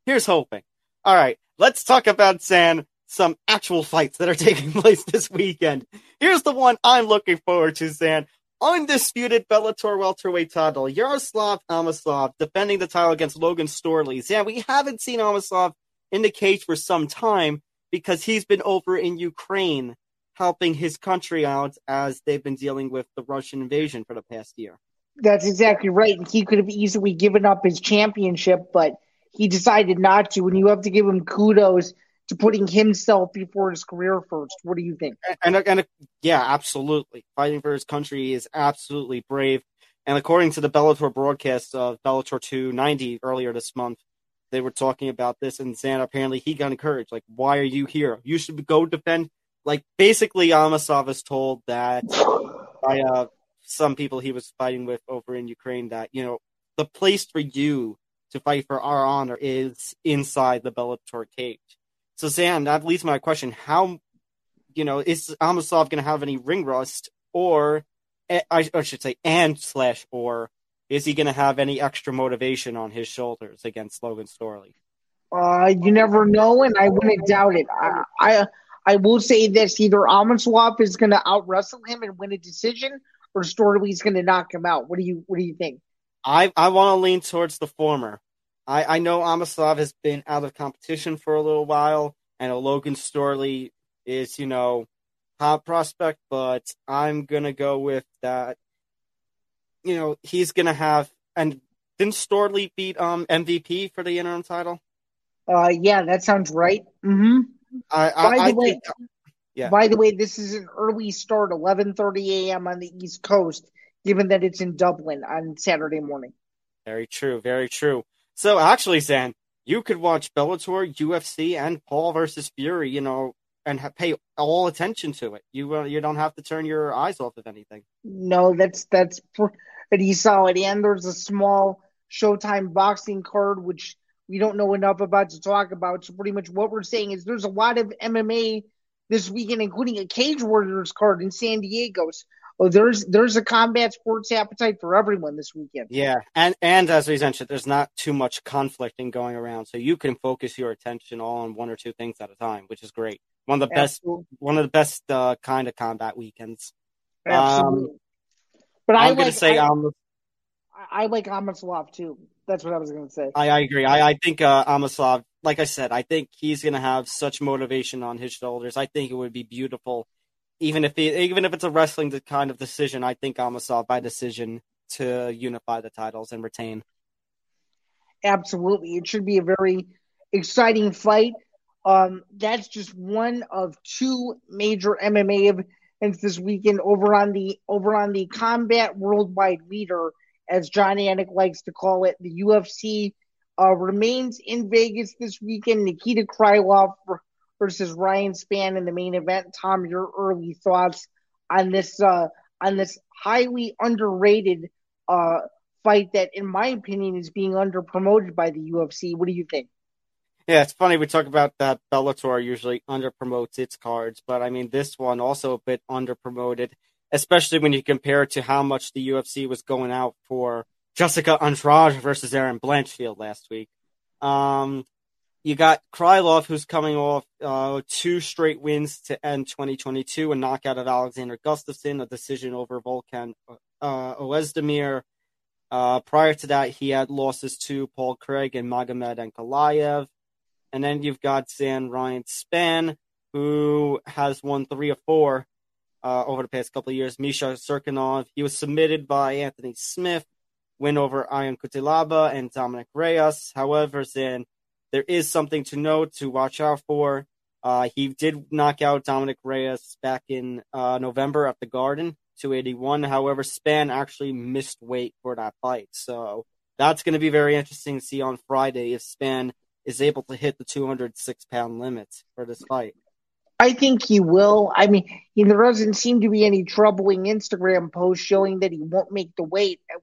Here's hoping. All right, let's talk about Zain some actual fights that are taking place this weekend. Here's the one I'm looking forward to, Zain. Undisputed Bellator welterweight title, Yaroslav Amosov defending the title against Logan Storley. Zain, we haven't seen Amosov in the cage for some time because he's been over in Ukraine helping his country out as they've been dealing with the Russian invasion for the past year. That's exactly right. He could have easily given up his championship, but he decided not to. And you have to give him kudos to putting himself before his career first. What do you think? And, and, yeah, absolutely. Fighting for his country is absolutely brave. And according to the Bellator broadcast of Bellator 290 earlier this month, they were talking about this, and Zain apparently he got encouraged. Like, why are you here? You should go defend. Like, basically, Amosov is told that by uh, some people he was fighting with over in Ukraine that you know the place for you to fight for our honor is inside the Bellator cage. So, Zain, that leads my question: How, you know, is Amosov going to have any ring rust, or I, I should say, and slash or is he going to have any extra motivation on his shoulders against Logan Storley? Uh, you never know, and I wouldn't doubt it. I, I, I will say this: either Amosov is going to out wrestle him and win a decision, or Storley's going to knock him out. What do you What do you think? I I want to lean towards the former. I, I know Amosov has been out of competition for a little while, and a Logan Storley is, you know, hot prospect, but I'm gonna go with that. You know, he's gonna have and didn't Storley beat um MVP for the interim title? Uh, yeah, that sounds right. Mm-hmm. I, I, by the way, think, yeah. By the way, this is an early start, 11:30 a.m. on the East Coast, given that it's in Dublin on Saturday morning. Very true. Very true. So actually, Zain, you could watch Bellator, UFC, and Paul versus Fury. You know, and ha- pay all attention to it. You uh, you don't have to turn your eyes off of anything. No, that's that's pretty solid. And there's a small Showtime boxing card which we don't know enough about to talk about. So pretty much what we're saying is there's a lot of MMA this weekend, including a Cage Warriors card in San Diego. oh, there's there's a combat sports appetite for everyone this weekend. Yeah, and and as we mentioned, there's not too much conflicting going around, so you can focus your attention all on one or two things at a time, which is great. One of the Absolutely. best, one of the best uh, kind of combat weekends. Absolutely. Um, but I'm I going to say, I, um, I like Amosov too. That's what I was going to say. I, I agree. I, I think uh, Amosov, like I said, I think he's going to have such motivation on his shoulders. I think it would be beautiful, even if he, even if it's a wrestling kind of decision. I think Amosov by decision to unify the titles and retain. Absolutely, it should be a very exciting fight. Um, that's just one of two major MMA events this weekend over on the over on the Combat Worldwide Leader as Jon Anik likes to call it. The UFC uh, remains in Vegas this weekend. Nikita Krylov versus Ryan Spann in the main event. Tom, your early thoughts on this uh, on this highly underrated uh, fight that, in my opinion, is being underpromoted by the UFC. What do you think? Yeah, it's funny we talk about that Bellator usually underpromotes its cards, but I mean this one also a bit under promoted especially when you compare it to how much the UFC was going out for Jessica Andrade versus Erin Blanchfield last week. Um, you got Krylov, who's coming off uh, two straight wins to end 2022, a knockout of Alexander Gustafsson, a decision over Volkan uh, Oezdemir. Uh, prior to that, he had losses to Paul Craig and Magomed Ankalaev. And then you've got Zain Ryan Spann, who has won three of four uh, over the past couple of years. Misha Cirkunov, he was submitted by Anthony Smith, win over Ion Cutelaba and Dominic Reyes. However, then there is something to note to watch out for. Uh, he did knock out Dominic Reyes back in uh, November at the Garden, 281. However, Spann actually missed weight for that fight. So that's going to be very interesting to see on Friday if Spann is able to hit the 206 pound limit for this fight. I think he will. I mean, he, there doesn't seem to be any troubling Instagram posts showing that he won't make the weight. At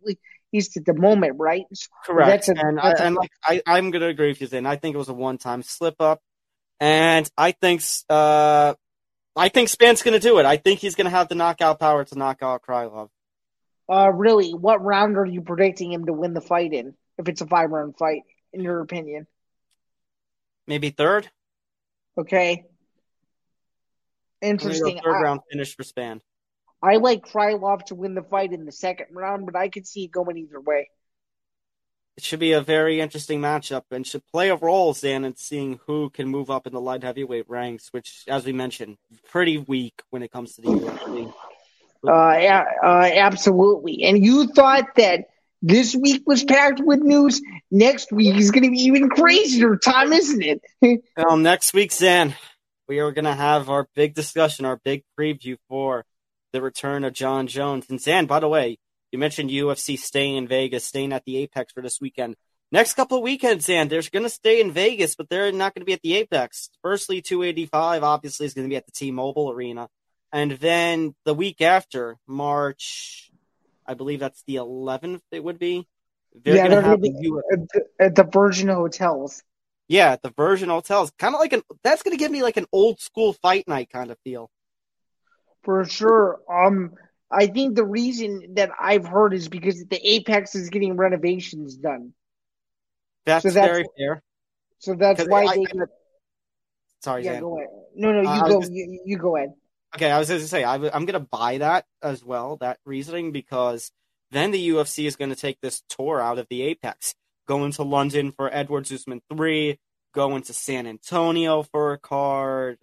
least at the moment, right? Correct. A, and, I, and like I, I'm going to agree with you. Then I think it was a one-time slip up, and I think uh, I think Spann's going to do it. I think he's going to have the knockout power to knock out Krylov. Uh, really, what round are you predicting him to win the fight in? If it's a five-round fight, in your opinion? Maybe third. Okay. Interesting. Third I, round finish for Spann. I like Krylov to win the fight in the second round, but I could see it going either way. It should be a very interesting matchup and should play a role, Zain, in seeing who can move up in the light heavyweight ranks, which, as we mentioned, pretty weak when it comes to the UFC. Uh, uh, absolutely. And you thought that this week was packed with news. Next week is going to be even crazier, Tom, isn't it? well, next week, Zain, we are going to have our big discussion, our big preview for the return of Jon Jones. And Zain, by the way, you mentioned UFC staying in Vegas, staying at the Apex for this weekend. Next couple of weekends, Zain, they're going to stay in Vegas, but they're not going to be at the Apex. Firstly, 285 obviously is going to be at the T-Mobile Arena. And then the week after, March, I believe that's the 11th, it would be. They're yeah, they're be at, the, at the Virgin Hotels. Yeah, the Virgin Hotels, kind of like an. That's going to give me like an old school fight night kind of feel. For sure. Um, I think the reason that I've heard is because the Apex is getting renovations done. That's, so that's very fair. So that's why I, they. I, sorry, yeah, Zain. go ahead. No, no, you uh, go. Just, you, you, go ahead. Okay, I was going to say I, I'm going to buy that as well. That reasoning because then the UFC is going to take this tour out of the Apex going to London for Edward Usman 3, going to San Antonio for a card.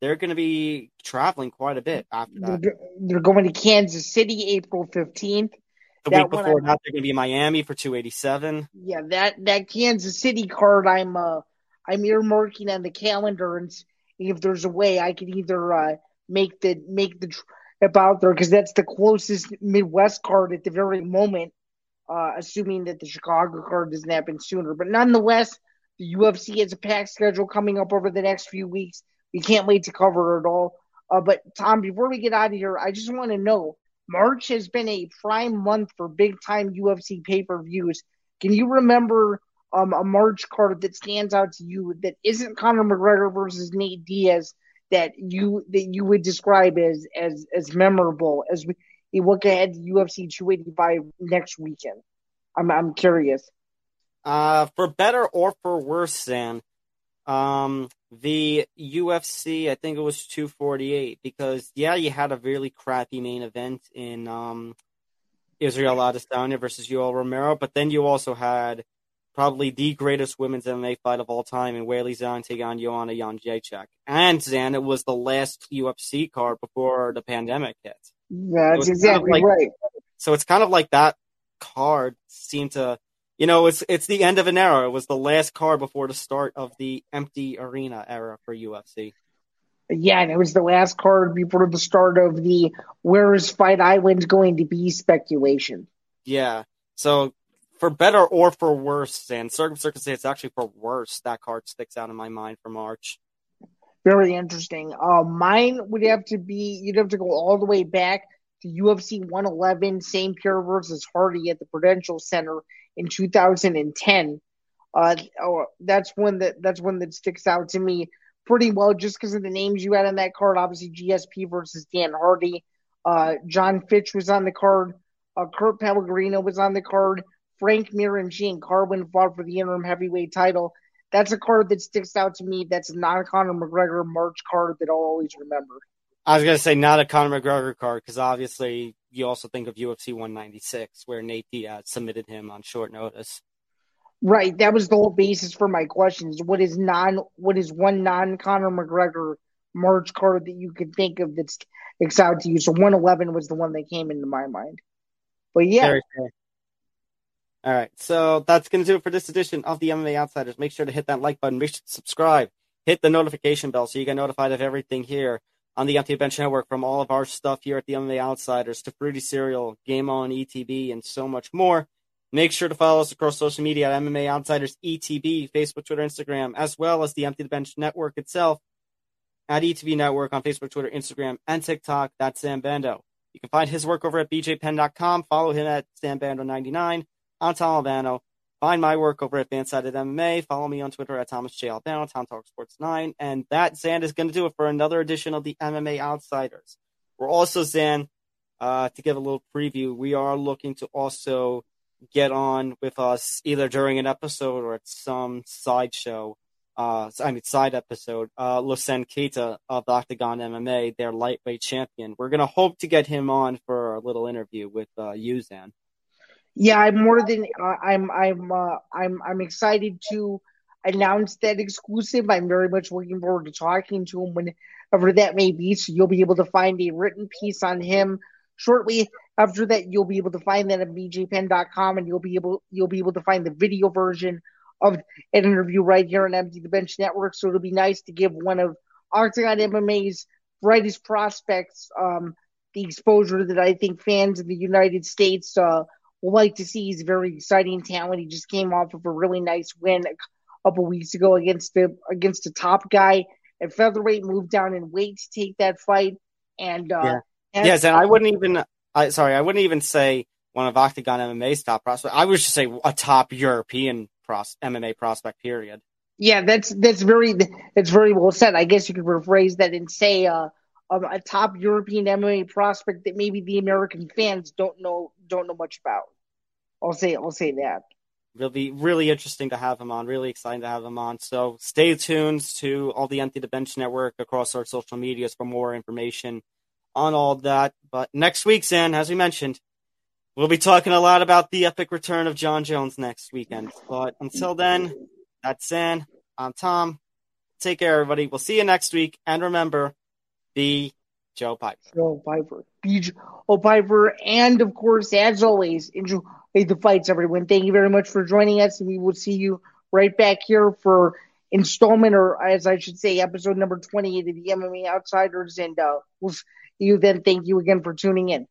They're going to be traveling quite a bit after that. They're going to Kansas City April 15th. The that week before that, they're going to be in Miami for 287. Yeah, that, that Kansas City card, I'm uh, I'm earmarking on the calendar, and if there's a way, I could either uh, make the make the trip out there because that's the closest Midwest card at the very moment uh, assuming that the Chicago card doesn't happen sooner. But nonetheless, the UFC has a packed schedule coming up over the next few weeks. We can't wait to cover it all. Uh, but Tom, before we get out of here, I just want to know March has been a prime month for big time UFC pay per views. Can you remember um, a March card that stands out to you that isn't Conor McGregor versus Nate Diaz that you that you would describe as as as memorable as we look ahead to UFC 285 next weekend? I'm I'm curious. Uh, for better or for worse, Zain, um, the UFC, I think it was 248 because yeah, you had a really crappy main event in um Israel Adesanya versus Yoel Romero, but then you also had probably the greatest women's MMA fight of all time in Weili Zhang taking on Joanna Jędrzejczyk. And Zain, it was the last UFC card before the pandemic hit. That's exactly like, right. So it's kind of like that card seemed to, you know, it's it's the end of an era. It was the last card before the start of the empty arena era for UFC. Yeah, and it was the last card before the start of the where is Fight Island going to be speculation. Yeah. So for better or for worse, and circumstance actually for worse, that card sticks out in my mind for March. Very interesting. Uh, mine would have to be you'd have to go all the way back to UFC 111, St. Pierre versus Hardy at the Prudential Center in 2010. Uh, oh, that's one that that's when that sticks out to me pretty well, just because of the names you had on that card. Obviously, GSP versus Dan Hardy. Uh, Jon Fitch was on the card. Uh, Kurt Pellegrino was on the card. Frank Mir and Shane Carwin fought for the interim heavyweight title. That's a card that sticks out to me. That's not a Conor McGregor March card that I'll always remember. I was gonna say not a Conor McGregor card because obviously you also think of UFC 196 where Nate Diaz submitted him on short notice. Right, that was the whole basis for my questions. What is non? What is one non Conor McGregor March card that you could think of that's sticks out to you? So 111 was the one that came into my mind. But yeah, all right, so that's going to do it for this edition of the MMA Outsiders. Make sure to hit that like button, make sure to subscribe, hit the notification bell so you get notified of everything here on the Empty Bench Network from all of our stuff here at the MMA Outsiders to Fruity Cereal, Game On, ETB, and so much more. Make sure to follow us across social media at MMA Outsiders ETB, Facebook, Twitter, Instagram, as well as the Empty the Bench Network itself at ETB Network on Facebook, Twitter, Instagram, and TikTok. That's Zain Bando. You can find his work over at bjpenn.com. Follow him at ZainBando99. I'm Tom Albano. Find my work over at FanSided MMA. Follow me on Twitter at Thomas J. Albano, Tom Talk Sports 9. And that, Zain, is going to do it for another edition of the MMA Outsiders. We're also, Zain, uh, to give a little preview, we are looking to also get on with us either during an episode or at some sideshow. Uh, I mean, side episode, uh, Losene Keita of Oktagon MMA, their lightweight champion. We're going to hope to get him on for a little interview with, uh, you, Zain. Yeah, I'm more than uh, I'm I'm uh, I'm I'm excited to announce that exclusive. I'm very much looking forward to talking to him whenever that may be. So you'll be able to find a written piece on him shortly after that. You'll be able to find that at bjpenn.com, and you'll be able you'll be able to find the video version of an interview right here on Empty the Bench Network. So it'll be nice to give one of Oktagon MMA's brightest prospects um, the exposure that I think fans in the United States. Uh, like to see. He's a very exciting talent. He just came off of a really nice win a couple weeks ago against the against a top guy at featherweight. Moved down in weight to take that fight, and uh, yeah. yes, and I wouldn't even. I sorry, I wouldn't even say one of Oktagon MMA's top prospects. I would just say a top European pros, MMA prospect. Period. Yeah, that's that's very that's very well said. I guess you could rephrase that and say uh, um, a top European MMA prospect that maybe the American fans don't know don't know much about. I'll say I'll say that. It'll be really interesting to have him on. Really exciting to have him on. So stay tuned to all the Empty the Bench Network across our social medias for more information on all that. But next week, Zain, as we mentioned, we'll be talking a lot about the epic return of Jon Jones next weekend. But until then, that's Zain. I'm Tom. Take care, everybody. We'll see you next week. And remember, be Joe Piper. Joe Piper. Joe Piper. And of course, as always, enjoy the fights, everyone. Thank you very much for joining us, and we will see you right back here for installment, or as I should say, episode number 28 of the MMA Outsiders. And uh, we'll see you then. Thank you again for tuning in.